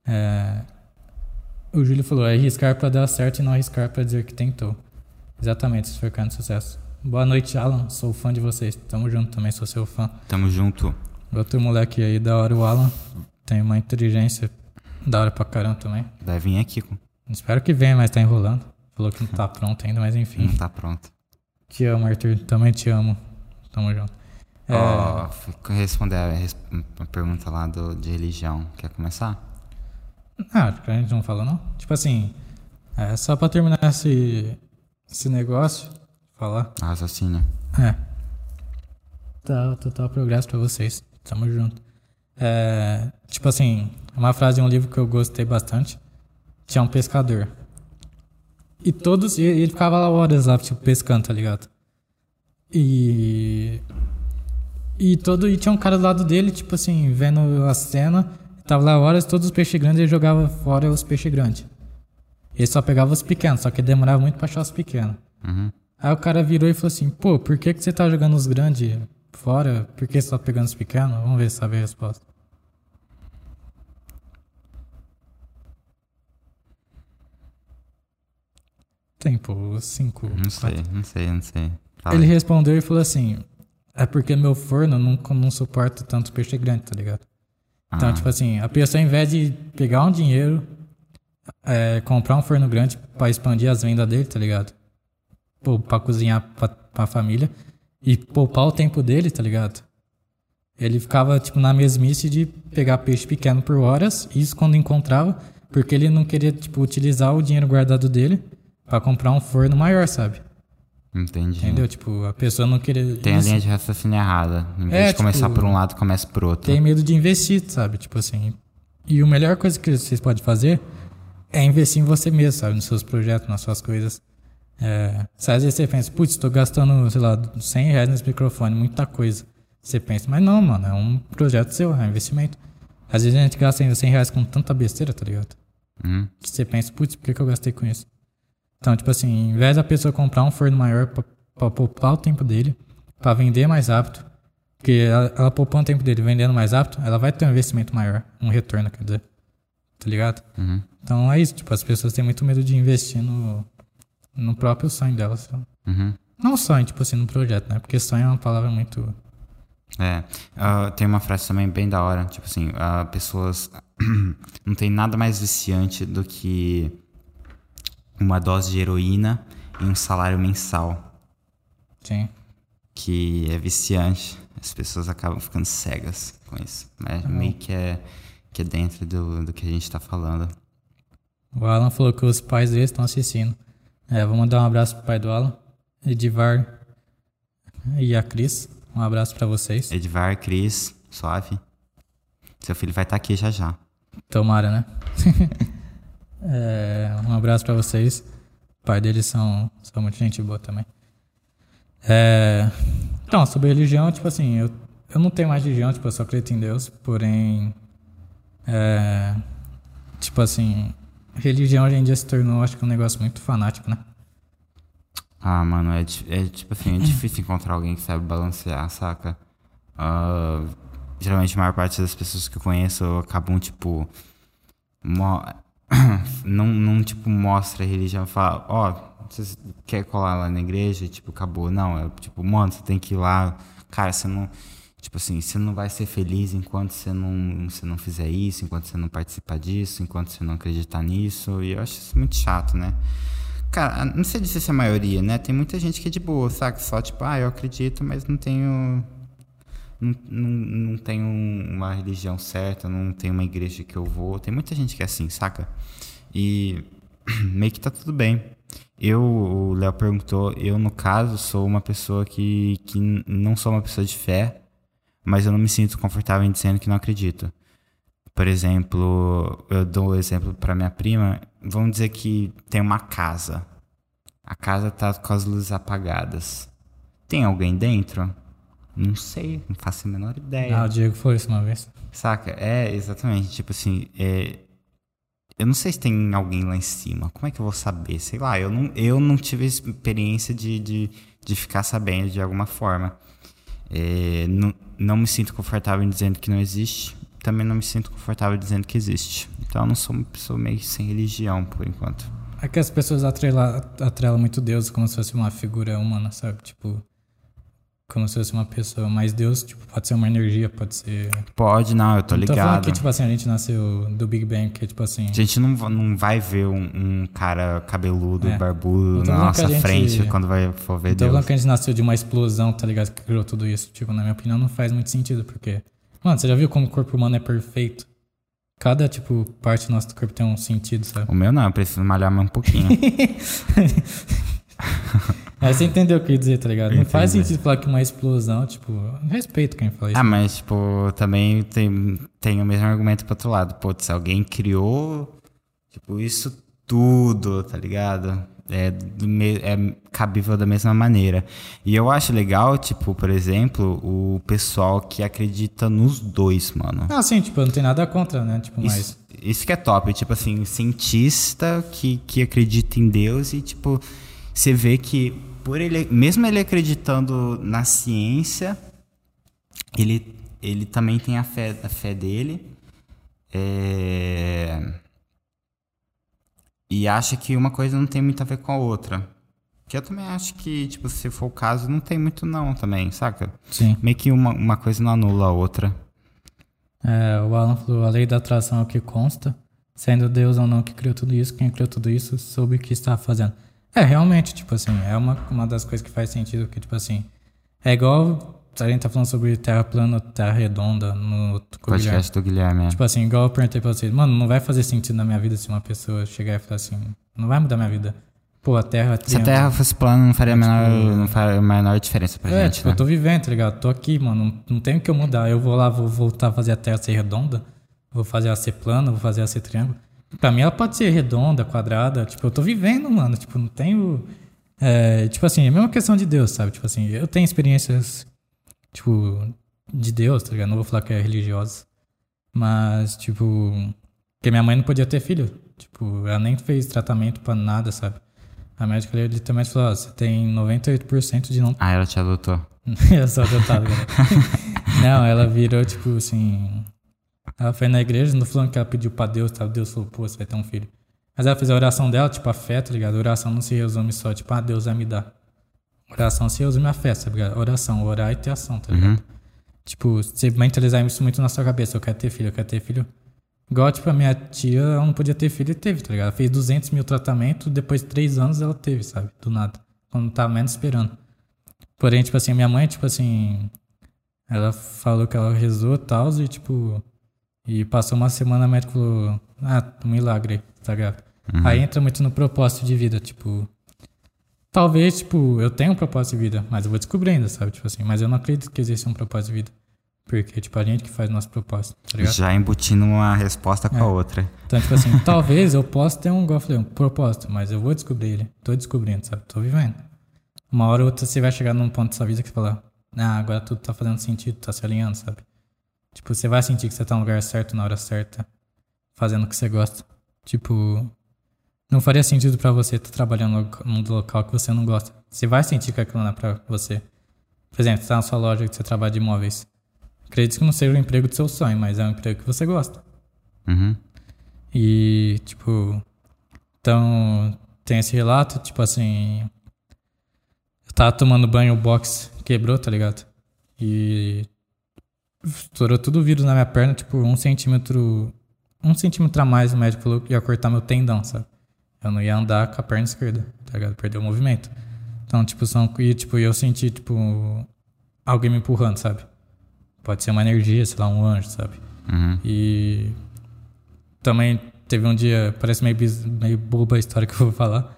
É, o Júlio falou: é arriscar pra dar certo e não arriscar pra dizer que tentou. Exatamente, isso foi cara de sucesso. Boa noite, Alan. Sou fã de vocês. Tamo junto também, sou seu fã. Tamo junto. Outro moleque aí, da hora, o Alan. Tem uma inteligência da hora pra caramba também. Vai vir aqui. com- Espero que venha, mas tá enrolando. Falou que não tá pronto ainda, mas enfim. Não tá pronto. Te amo, Arthur. Também te amo. Tamo junto. É, fui responder a, pergunta lá do, de religião. Quer começar? Ah, acho que a gente não falou, não? Tipo assim, é, só pra terminar esse, esse negócio, falar. Raciocínio. É. Tá, total progresso pra vocês. Tamo junto. É, tipo assim, uma frase de um livro que eu gostei bastante. Tinha um pescador. E todos, ele ficava lá horas lá, tipo, pescando, tá ligado? E. E todo. E tinha um cara do lado dele, tipo assim, vendo a cena. Tava lá horas, todos os peixes grandes, ele jogava fora os peixes grandes. Ele só pegava os pequenos, só que demorava muito pra achar os pequenos. Uhum. Aí o cara virou e falou assim: pô, por que, que você tá jogando os grandes fora? Por que você tá pegando os pequenos? Vamos ver se sabe a resposta. Tempo 5. Não sei, não sei, não sei. Fala Ele aí. respondeu e falou assim: é porque meu forno não, não suporta tanto peixe grande, tá ligado? Então, Ah. tipo assim, a pessoa, ao invés de pegar um dinheiro, é, comprar um forno grande pra expandir as vendas dele, tá ligado? Pô, pra cozinhar pra, pra família e poupar o tempo dele, tá ligado? Ele ficava, tipo, na mesmice de pegar peixe pequeno por horas, isso quando encontrava, porque ele não queria, tipo, utilizar o dinheiro guardado dele pra comprar um forno maior, sabe? Entendi. Entendeu? Tipo, a pessoa não queria. Tem a linha de raciocínio errada. Em vez É, de começar tipo, por um lado, começa por outro. tem medo de investir, sabe? Tipo assim. E a melhor coisa que vocês podem fazer é investir em você mesmo, sabe? Nos seus projetos, nas suas coisas. É, se às vezes você pensa, putz, tô gastando, sei lá, 100 reais nesse microfone, muita coisa. Você pensa, mas não, mano, é um projeto seu, é um investimento. Às vezes a gente gasta ainda 100 reais com tanta besteira, tá ligado? Uhum. Que você pensa, putz, por que, que eu gastei com isso? Então, tipo assim, em vez da pessoa comprar um forno maior pra, pra poupar o tempo dele, pra vender mais rápido, porque ela, ela poupando o tempo dele vendendo mais rápido, ela vai ter um investimento maior, um retorno, quer dizer. Tá ligado? Uhum. Então é isso, tipo, as pessoas têm muito medo de investir no, no próprio sonho delas. Uhum. Não sonho, tipo assim, no projeto, né? Porque sonho é uma palavra muito. É. Ah, tem uma frase também bem da hora. Tipo assim, ah, pessoas. não tem nada mais viciante do que uma dose de heroína e um salário mensal. Sim. Que é viciante. As pessoas acabam ficando cegas com isso. Mas meio que é, que é dentro do, do que a gente tá falando. O Alan falou que os pais dele estão assistindo. É, vou mandar um abraço pro pai do Alan, Edivar e a Cris. Um abraço pra vocês. Edvar, Cris, suave. Seu filho vai estar aqui já já. Tomara, né? É, um abraço pra vocês. O pai deles são, são muito gente boa também. É, então, sobre religião, tipo assim, eu, eu não tenho mais religião, tipo, eu só acredito em Deus, porém, é, tipo assim, religião hoje em dia se tornou, acho que um negócio muito fanático, né? Ah, mano, é, é tipo assim, é difícil encontrar alguém que sabe balancear, saca? Ah, geralmente a maior parte das pessoas que eu conheço acabam, tipo. não, não, tipo, mostra a religião e fala, ó, você quer colar lá na igreja? Tipo, acabou. Não, é tipo, mano, você tem que ir lá. Cara, você não. Tipo assim, você não vai ser feliz enquanto você não, você não fizer isso, enquanto você não participar disso, enquanto você não acreditar nisso. E eu acho isso muito chato, né? Cara, não sei dizer se é a maioria, né? Tem muita gente que é de boa, saca? Só tipo, ah, eu acredito, mas não tenho. Não, não, tenho uma religião certa, não tenho uma igreja que eu vou. Tem muita gente que é assim, saca? E meio que tá tudo bem. Eu, o Léo perguntou, eu no caso sou uma pessoa que, que não sou uma pessoa de fé, mas eu não me sinto confortável em dizendo que não acredito. Por exemplo, eu dou o exemplo para minha prima. Vamos dizer que tem uma casa. A casa tá com as luzes apagadas. Tem alguém dentro? Não sei, não faço a menor ideia. Ah, o Diego foi isso uma vez. Saca? É, exatamente. Tipo assim, é... eu não sei se tem alguém lá em cima. Como é que eu vou saber? Sei lá, eu não, eu não tive experiência de, de, de ficar sabendo de alguma forma. É, não, não me sinto confortável em dizendo que não existe. Também não me sinto confortável dizendo que existe. Então eu não sou uma pessoa meio sem religião por enquanto. É que as pessoas atrelam, atrelam muito Deus como se fosse uma figura humana, sabe? Tipo, como se fosse uma pessoa. Mas Deus, tipo, pode ser uma energia, pode ser. Pode, não, eu tô Não tô ligado. falando que, tipo assim, a gente nasceu do Big Bang, que, tipo assim. A gente não, não vai ver um, um cara cabeludo, É. barbudo tô na nossa gente- frente quando vai for ver tô Deus. falando que a gente nasceu de uma explosão, tá ligado? Que criou tudo isso. Tipo, na minha opinião, não faz muito sentido, porque. Mano, você já viu como o corpo humano é perfeito? Cada, tipo, parte do nosso corpo tem um sentido, sabe? O meu não, eu preciso malhar mais um pouquinho. Aí você entendeu o que eu ia dizer, tá ligado? Não faz Entendi. sentido falar que uma explosão, tipo, respeito quem fala isso. ah, mas, tipo, também tem, tem o mesmo argumento pro outro lado. Pô, se alguém criou, tipo, isso tudo, tá ligado? É, é cabível da mesma maneira. E eu acho legal, tipo, por exemplo, o pessoal que acredita nos dois, mano. Ah, sim, tipo, não tem nada contra, né? Tipo, mas. Isso, isso que é top, tipo assim, cientista que, que acredita em Deus e, tipo, você vê que, por ele, mesmo ele acreditando na ciência, ele, ele também tem a fé, a fé dele. é, E acha que uma coisa não tem muito a ver com a outra. Que eu também acho que, tipo, se for o caso, não tem muito não também, saca? Sim. Meio que uma, uma coisa não anula a outra. É, o Alan falou, a lei da atração é o que consta. Sendo Deus ou não que criou tudo isso, quem criou tudo isso soube o que estava fazendo. É, realmente, tipo assim, é uma, uma das coisas que faz sentido, que, tipo assim, é igual a gente tá falando sobre terra plana, terra redonda no o Guilherme. Podcast do Guilherme. é. Tipo assim, igual eu perguntei pra vocês, mano, não vai fazer sentido na minha vida se uma pessoa chegar e falar assim, não vai mudar minha vida. Pô, a terra Se a Terra fosse plana, não faria a menor, não faria a menor diferença pra É, gente, tipo, né? eu tô vivendo, tá ligado? Tô aqui, mano. Não, não tem o que eu mudar. Eu vou lá, vou voltar a fazer a terra ser redonda. Vou fazer ela ser plana, vou fazer ela ser triângulo. Pra mim ela pode ser redonda, quadrada. Tipo, eu tô vivendo, mano. Tipo, não tenho. É, tipo assim, é a mesma questão de Deus, sabe? Tipo assim, eu tenho experiências, tipo, de Deus, tá ligado? Não vou falar que é religiosa. Mas, tipo. Porque minha mãe não podia ter filho. Tipo, ela nem fez tratamento pra nada, sabe? A médica ali literalmente falou: ó, você tem 98% de não Ah, ela te adotou. eu sou adotado, galera. Não, ela virou, tipo, assim. Ela foi na igreja, não falando que ela pediu pra Deus, tá? Deus falou, pô, você vai ter um filho. Mas ela fez a oração dela, tipo, a fé, tá ligado? A oração não se resume só, tipo, ah, Deus vai me dar. Oração se resume a fé, sabe? ligado? Oração, orar e ter ação, tá ligado? Uhum. Tipo, você mentalizar isso muito na sua cabeça. Eu quero ter filho, eu quero ter filho. Igual, tipo, a minha tia, ela não podia ter filho e teve, tá ligado? Ela fez 200 mil tratamentos, depois de três anos ela teve, sabe? Do nada. Quando tava menos esperando. Porém, tipo assim, a minha mãe, tipo assim, ela falou que ela rezou e tal, e tipo, e passou uma semana, a médica falou, ah, um milagre, tá ligado? Aí entra muito no propósito de vida, tipo, talvez, tipo, eu tenho um propósito de vida, mas eu vou descobrir ainda, sabe? Tipo assim, mas eu não acredito que existe um propósito de vida. Porque, tipo, a gente que faz o nosso propósito, tá ligado? Já embutindo uma resposta com a É. outra. Então, tipo assim, talvez eu possa ter um, igual um propósito, mas eu vou descobrir ele. Tô descobrindo, sabe? Tô vivendo. Uma hora ou outra você vai chegar num ponto da sua vida que você fala, ah, agora tudo tá fazendo sentido, tá se alinhando, sabe? Tipo, você vai sentir que você tá no lugar certo, na hora certa, fazendo o que você gosta. Tipo, não faria sentido pra você estar trabalhando num local que você não gosta. Você vai sentir que aquilo não é pra você. Por exemplo, você tá na sua loja que você trabalha de imóveis. Acredito que não seja o emprego do seu sonho, mas é um emprego que você gosta. Uhum. E, tipo, então tem esse relato, tipo assim. Eu tava tomando banho, o box quebrou, tá ligado? E estourou tudo o vírus na minha perna, tipo, um centímetro. Um centímetro a mais o médico falou que ia cortar meu tendão, sabe? Eu não ia andar com a perna esquerda, tá ligado? Perdeu o movimento. Então, tipo, são. E, tipo, eu senti, tipo, alguém me empurrando, sabe? Pode ser uma energia, sei lá, um anjo, sabe? Uhum. E também teve um dia, parece meio, meio boba a história que eu vou falar,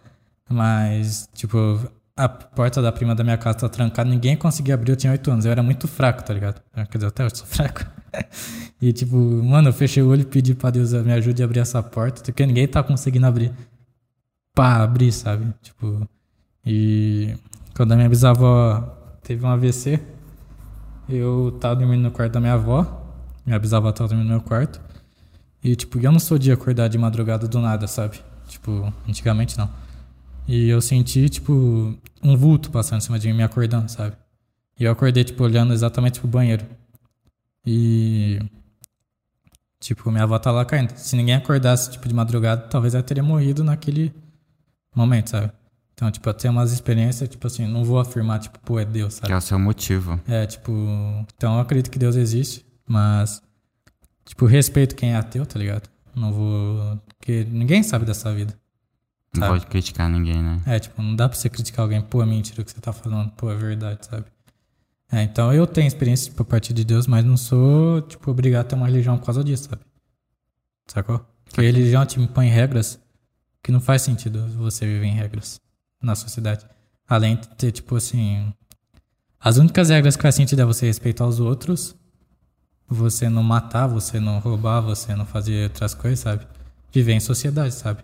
mas, tipo, a porta da prima da minha casa tá trancada, ninguém conseguia abrir, eu tinha 8 anos, eu era muito fraco, tá ligado? Quer dizer, até eu sou fraco. e, tipo, mano, eu fechei o olho e pedi pra Deus me ajude a abrir essa porta, porque ninguém tá conseguindo abrir. Pá, abrir, sabe? Tipo, E quando a minha bisavó teve um AVC, eu tava dormindo no quarto da minha avó. Minha bisavó tava dormindo no meu quarto. E, tipo, eu não sou de acordar de madrugada do nada, sabe? Tipo, antigamente não. E eu senti, tipo, um vulto passando em cima de mim, me acordando, sabe? E eu acordei, tipo, olhando exatamente pro banheiro. E. Tipo, minha avó tá lá caindo. Se ninguém acordasse, tipo, de madrugada, talvez ela teria morrido naquele momento, sabe? Então, tipo, eu tenho umas experiências, tipo assim, não vou afirmar, tipo, pô, é Deus, sabe? Que é o seu motivo. É, tipo. Então eu acredito que Deus existe, mas. Tipo, respeito quem é ateu, tá ligado? Não vou. Porque ninguém sabe dessa vida. Não Sabe. pode criticar ninguém, né? É, tipo, não dá pra você criticar alguém, pô, é mentira o que você tá falando, pô, é verdade, sabe? É, então eu tenho experiência por parte de Deus, mas não sou, tipo, obrigado a ter uma religião por causa disso, sabe? Sacou? Porque religião te impõe regras que não faz sentido você viver em regras na sociedade. Além de ter, tipo assim. As únicas regras que faz sentido é você respeitar os outros, você não matar, você não roubar, você não fazer outras coisas, sabe? Viver em sociedade, sabe?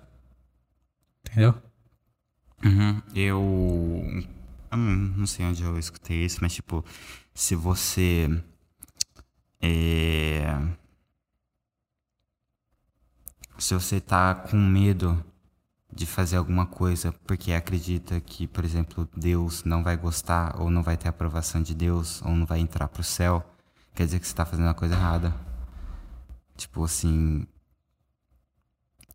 Entendeu? Uhum. Eu. eu não sei onde eu escutei isso, mas tipo, se você. É. Se você tá com medo de fazer alguma coisa porque acredita que, por exemplo, Deus não vai gostar, ou não vai ter aprovação de Deus, ou não vai entrar pro céu, quer dizer que você tá fazendo a coisa errada. Tipo assim.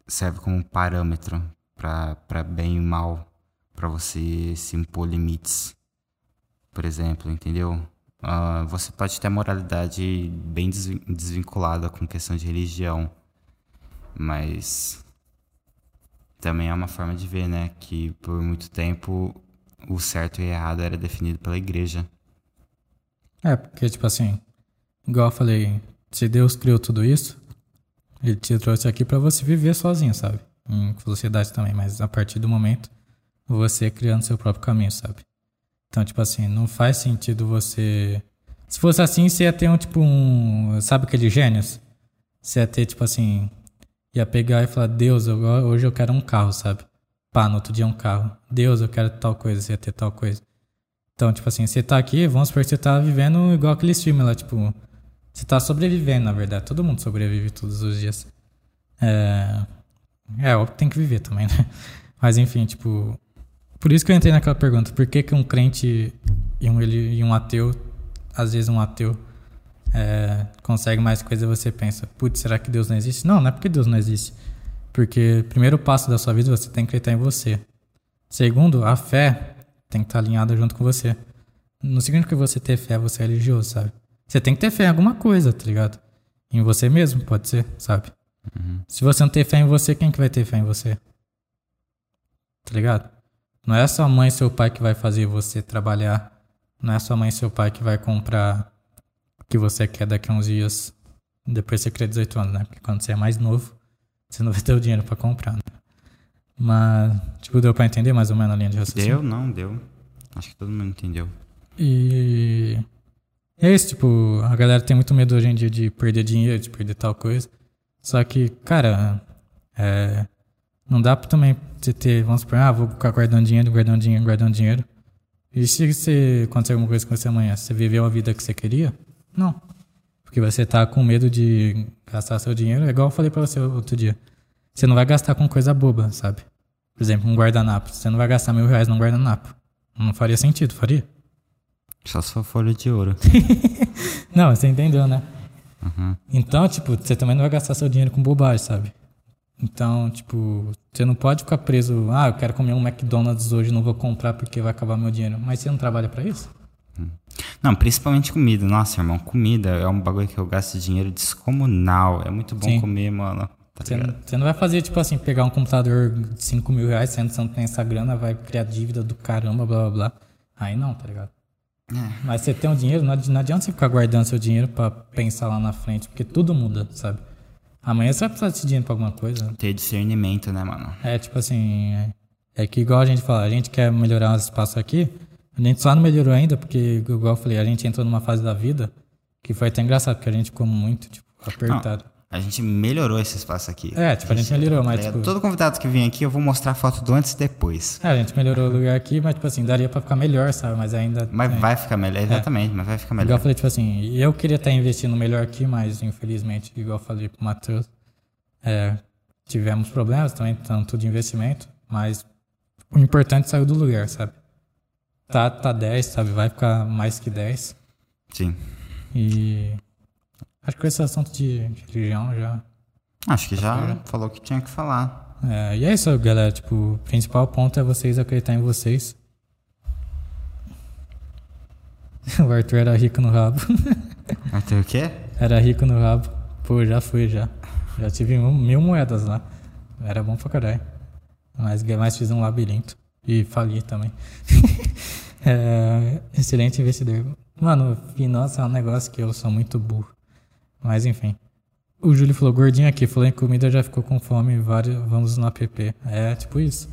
Serve como parâmetro para bem e mal, para você se impor limites, por exemplo, entendeu? Ah, você pode ter a moralidade bem desvin- desvinculada com questão de religião, mas também é uma forma de ver, né? Que por muito tempo o certo e errado era definido pela igreja. É, porque, tipo assim, igual eu falei, se Deus criou tudo isso, ele te trouxe aqui pra você viver sozinho, sabe? Em sociedade também, mas a partir do momento você criando seu próprio caminho, sabe? Então, tipo assim, não faz sentido você. Se fosse assim, você ia ter um tipo um. Sabe aqueles gênios? Você ia ter, tipo assim. Ia pegar e falar, Deus, eu- hoje eu quero um carro, sabe? Pá, no outro dia um carro. Deus, eu quero tal coisa, você ia ter tal coisa. Então, tipo assim, você tá aqui, vamos supor que você tá vivendo igual aqueles filmes lá, tipo. Você tá sobrevivendo, na verdade. Todo mundo sobrevive todos os dias. É. É, óbvio que tem que viver também, né? Mas enfim, tipo. Por isso que eu entrei naquela pergunta. Por que, que um crente e um, ele- e um ateu, às vezes um ateu, é, consegue mais coisa e você pensa, putz, será que Deus não existe? Não, não é porque Deus não existe. Porque primeiro passo da sua vida você tem que acreditar em você. Segundo, a fé tem que estar alinhada junto com você. Não significa que você ter fé, você é religioso, sabe? Você tem que ter fé em alguma coisa, tá ligado? Em você mesmo, pode ser, sabe? Se você não ter fé em você, quem que vai ter fé em você? Tá ligado? Não é sua mãe e seu pai que vai fazer você trabalhar. Não é sua mãe e seu pai que vai comprar o que você quer daqui a uns dias. Depois você cria 18 anos, né? Porque quando você é mais novo, você não vai ter o dinheiro pra comprar, né? Mas, tipo, deu pra entender mais ou menos a linha de raciocínio? Deu? Não, deu. Acho que todo mundo entendeu. E é isso, tipo, a galera tem muito medo hoje em dia de perder dinheiro, de perder tal coisa. Só que, cara, é, não dá pra também você ter, vamos supor, ah, vou ficar guardando dinheiro, guardando dinheiro, guardando dinheiro. E se você acontecer alguma coisa com você amanhã, você viveu a vida que você queria? Não. Porque você tá com medo de gastar seu dinheiro, é igual eu falei pra você outro dia. Você não vai gastar com coisa boba, sabe? Por exemplo, um guardanapo. Você não vai gastar mil reais num guardanapo. Não faria sentido, faria? Só for folha de ouro. Não, você entendeu, né? Uhum. Então, tipo, você também não vai gastar seu dinheiro com bobagem, sabe? Então, tipo, você não pode ficar preso, ah, eu quero comer um McDonald's hoje, não vou comprar porque vai acabar meu dinheiro. Mas você não trabalha pra isso? Não, principalmente comida. Nossa, irmão, comida é um bagulho que eu gasto dinheiro descomunal. É muito bom Sim. comer, mano. Tá Você ligado? não, não vai fazer, tipo assim, pegar um computador de 5 mil reais, sendo que você não tem essa grana, vai criar dívida do caramba, blá blá blá. Aí não, tá ligado? É. Mas você tem um dinheiro, não adi- não adianta você ficar guardando seu dinheiro pra pensar lá na frente, porque tudo muda, sabe? Amanhã você vai precisar desse dinheiro pra alguma coisa. Ter discernimento, né, mano? É tipo assim, é, é que igual a gente fala, a gente quer melhorar os espaços aqui, a gente só não melhorou ainda, porque, igual eu falei, a gente entrou numa fase da vida que foi até engraçado, porque a gente ficou muito, tipo, apertado. A gente melhorou esse espaço aqui. É, tipo, a gente melhorou, mas, é, tipo- Todo convidado que vem aqui, eu vou mostrar foto do antes e depois. É, a gente melhorou o lugar aqui, mas, tipo assim, daria pra ficar melhor, sabe? Mas ainda. Mas é. vai ficar melhor, exatamente, mas vai ficar Igual eu melhor. falei, tipo assim, eu queria estar investindo melhor aqui, mas infelizmente, igual eu falei pro Matheus, é, tivemos problemas também, tanto de investimento, mas o importante saiu do lugar, sabe? Tá, tá 10, sabe? Vai ficar mais que 10. Sim. E acho que esse assunto de religião já. Acho que já Tá falou o que tinha que falar. É, e é isso, galera. Tipo, o principal ponto é vocês acreditar em vocês. o Arthur era rico no rabo. Ter o quê? Era rico no rabo. Pô, já fui, já. Já tive mil, mil moedas lá. Era bom pra caralho. Mas, mas fiz um labirinto. E fali também. É, excelente investidor. Mano, finança é um negócio que eu sou muito burro. Mas enfim. O Júlio falou, gordinho aqui, falou em comida, já ficou com fome, vários, vamos no app. É, tipo isso.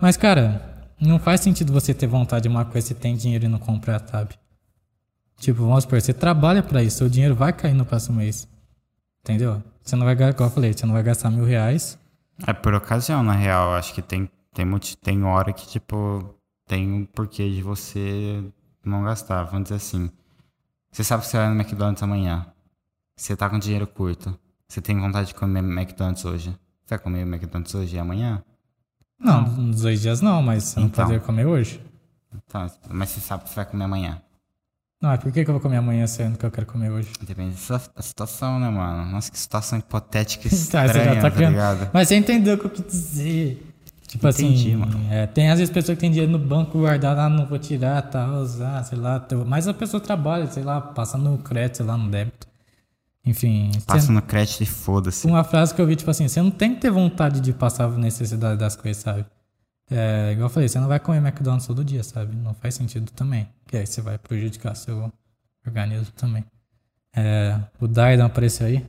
Mas, cara, não faz sentido você ter vontade de uma coisa se tem dinheiro e não comprar, sabe? Tipo, vamos supor, você trabalha pra isso, seu dinheiro vai cair no próximo mês. Entendeu? Você não vai gastar, igual eu falei, você não vai gastar mil reais. É por ocasião, na real. Acho que tem, tem, tem hora que, tipo, tem um porquê de você não gastar. Vamos dizer assim. Você sabe que você vai no McDonald's amanhã. Você tá com dinheiro curto. Você tem vontade de comer McDonald's hoje. Você vai comer McDonald's hoje e amanhã? Não, nos dois dias não, mas você não Então. poderia comer hoje. Então, mas você sabe que você vai comer amanhã. Não, mas por que, que eu vou comer amanhã sendo que eu quero comer hoje? Depende da situa- da situação, né, mano? Nossa, que situação hipotética Tá, você já estranha, tá tá, criando- ligado? Mas você entendeu o que eu quis dizer. Tipo Entendi, assim, mano. é, tem às vezes pessoas que tem dinheiro no banco guardado, ah, não vou tirar, tal, usar, sei lá. Mas a pessoa trabalha, sei lá, passa no crédito, sei lá, no débito. Enfim, Passa no crédito e foda-se. uma frase que eu vi, tipo assim, você não tem que ter vontade de passar a necessidade das coisas, sabe? É, igual eu falei, você não vai comer McDonald's todo dia, sabe? Não faz sentido também. Porque aí você vai prejudicar seu organismo também. É, o Daidon apareceu aí.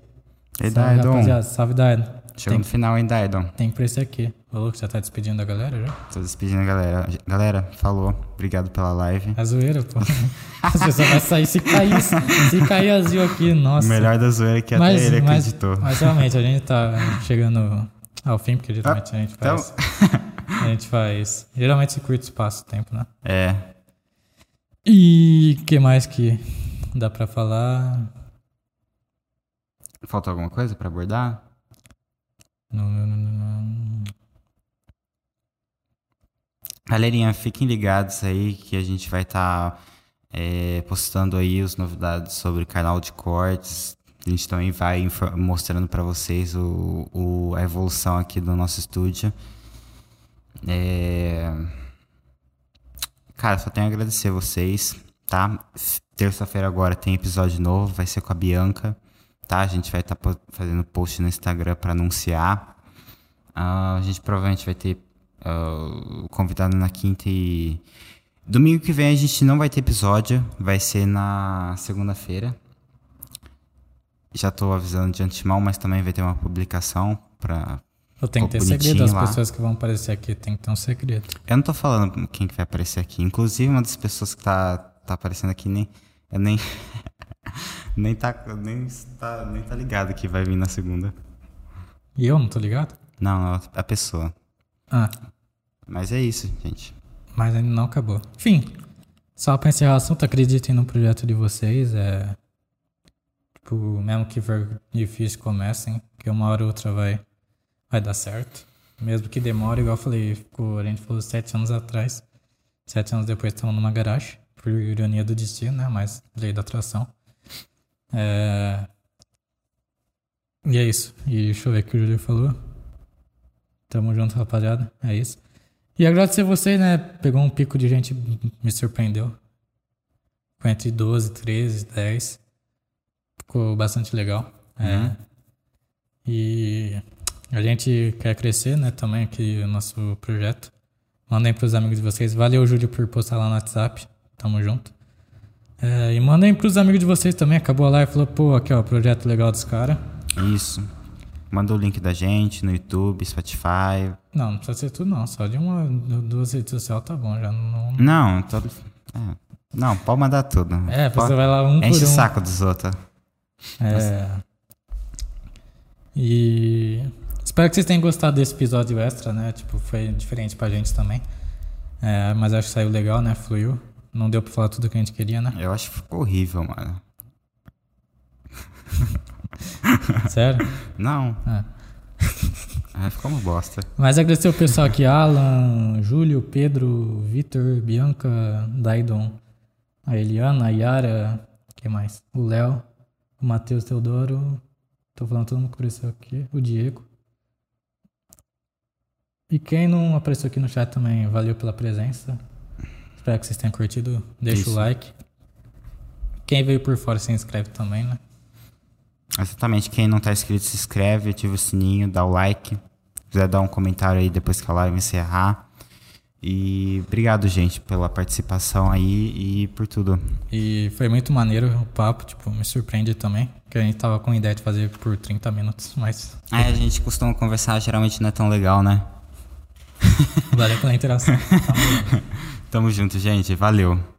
E Daidon? rapaziada. Salve, Daidon. Chegou Tem, no final, hein, Daidon? tem que aparecer aqui. Falou que já tá despedindo da galera já? Tô despedindo a galera. Galera, falou. Obrigado pela live. É zoeira, pô. As pessoas vão sair se cair, se cair azul aqui, nossa. O melhor da zoeira que mas, até ele mas, acreditou. mas realmente, a gente tá chegando ao fim, porque geralmente a gente então- faz. A gente faz. Geralmente se curta espaço-tempo, né? É. E que mais que dá pra falar? Faltou alguma coisa pra abordar? Não, não, não, não, não. Galerinha, fiquem ligados aí que a gente vai estar postando aí as novidades sobre o canal de cortes. A gente também vai mostrando para vocês o, o- a evolução aqui do nosso estúdio. É... Cara, só tenho a agradecer vocês, tá? Terça-feira agora tem episódio novo, vai ser com a Bianca, tá? A gente vai estar fazendo post no Instagram para anunciar. Ah, a gente provavelmente vai ter o convidado na quinta e. Domingo que vem a gente não vai ter episódio, vai ser na segunda-feira. Já tô avisando de antemão, mas também vai ter uma publicação pra. Eu tenho que ter segredo. As lá. pessoas que vão aparecer aqui tem que ter um segredo. Eu não tô falando quem que vai aparecer aqui. Inclusive, uma das pessoas que tá, tá aparecendo aqui nem. Eu nem. nem tá. Nem tá, nem tá ligado que vai vir na segunda. E eu não tô ligado? Não, não, a pessoa. Ah, Mas é isso, gente. mas ainda não acabou. Enfim, só pra encerrar o assunto, acreditem no projeto de vocês. É. Tipo, mesmo que for difícil, comecem, que uma hora ou outra vai, vai dar certo. Mesmo que demore, igual eu falei, ficou, a gente falou sete anos atrás. Sete anos depois estamos numa garagem, por ironia do destino, né? Mas lei da atração. É... E é isso. E deixa eu ver o que o Júlio falou. Tamo junto, rapaziada. É isso. E agradecer você, né? Pegou um pico de gente, me surpreendeu. Ficou entre 12, 13, 10. Ficou bastante legal. É. Uhum. E a gente quer crescer, né? Também aqui o nosso projeto. Mandem pros amigos de vocês. Valeu, Júlio, por postar lá no WhatsApp. Tamo junto. É, e mandem pros amigos de vocês também. Acabou a live e falou, pô, aqui ó, projeto legal dos caras. Isso. Manda o link da gente no YouTube, Spotify. Não, não precisa ser tudo não. Só de uma, duas redes sociais tá bom. Já não, Não, todo. é. Não, pode mandar tudo. É, Pode- vai lá um Enche por o um. saco dos outros. É. E espero que vocês tenham gostado desse episódio extra, né? Tipo, foi diferente pra gente também. É, mas acho que saiu legal, né? Fluiu. Não deu pra falar tudo que a gente queria, né? Eu acho que ficou horrível, mano. Sério? Não. É. É, ficou uma bosta. Mas agradecer o pessoal aqui: Alan, Júlio, Pedro, Vitor, Bianca, Daidon, a Eliana, a Yara, que mais? O Léo, o Matheus Teodoro. Tô falando todo mundo que apareceu aqui. O Diego. E quem não apareceu aqui no chat também, valeu pela presença. Espero que vocês tenham curtido. Deixa Isso. o like. Quem veio por fora se inscreve também, né? Exatamente. Quem não tá inscrito, se inscreve, ativa o sininho, dá o like. Se quiser dar um comentário aí depois que a live encerrar. E obrigado, gente, pela participação aí e por tudo. E foi muito maneiro o papo, tipo, me surpreende também. Que a gente tava com a ideia de fazer por 30 minutos, mas Aí a gente costuma conversar, geralmente não é tão legal, né? valeu pela interação. Tamo junto, gente. Valeu.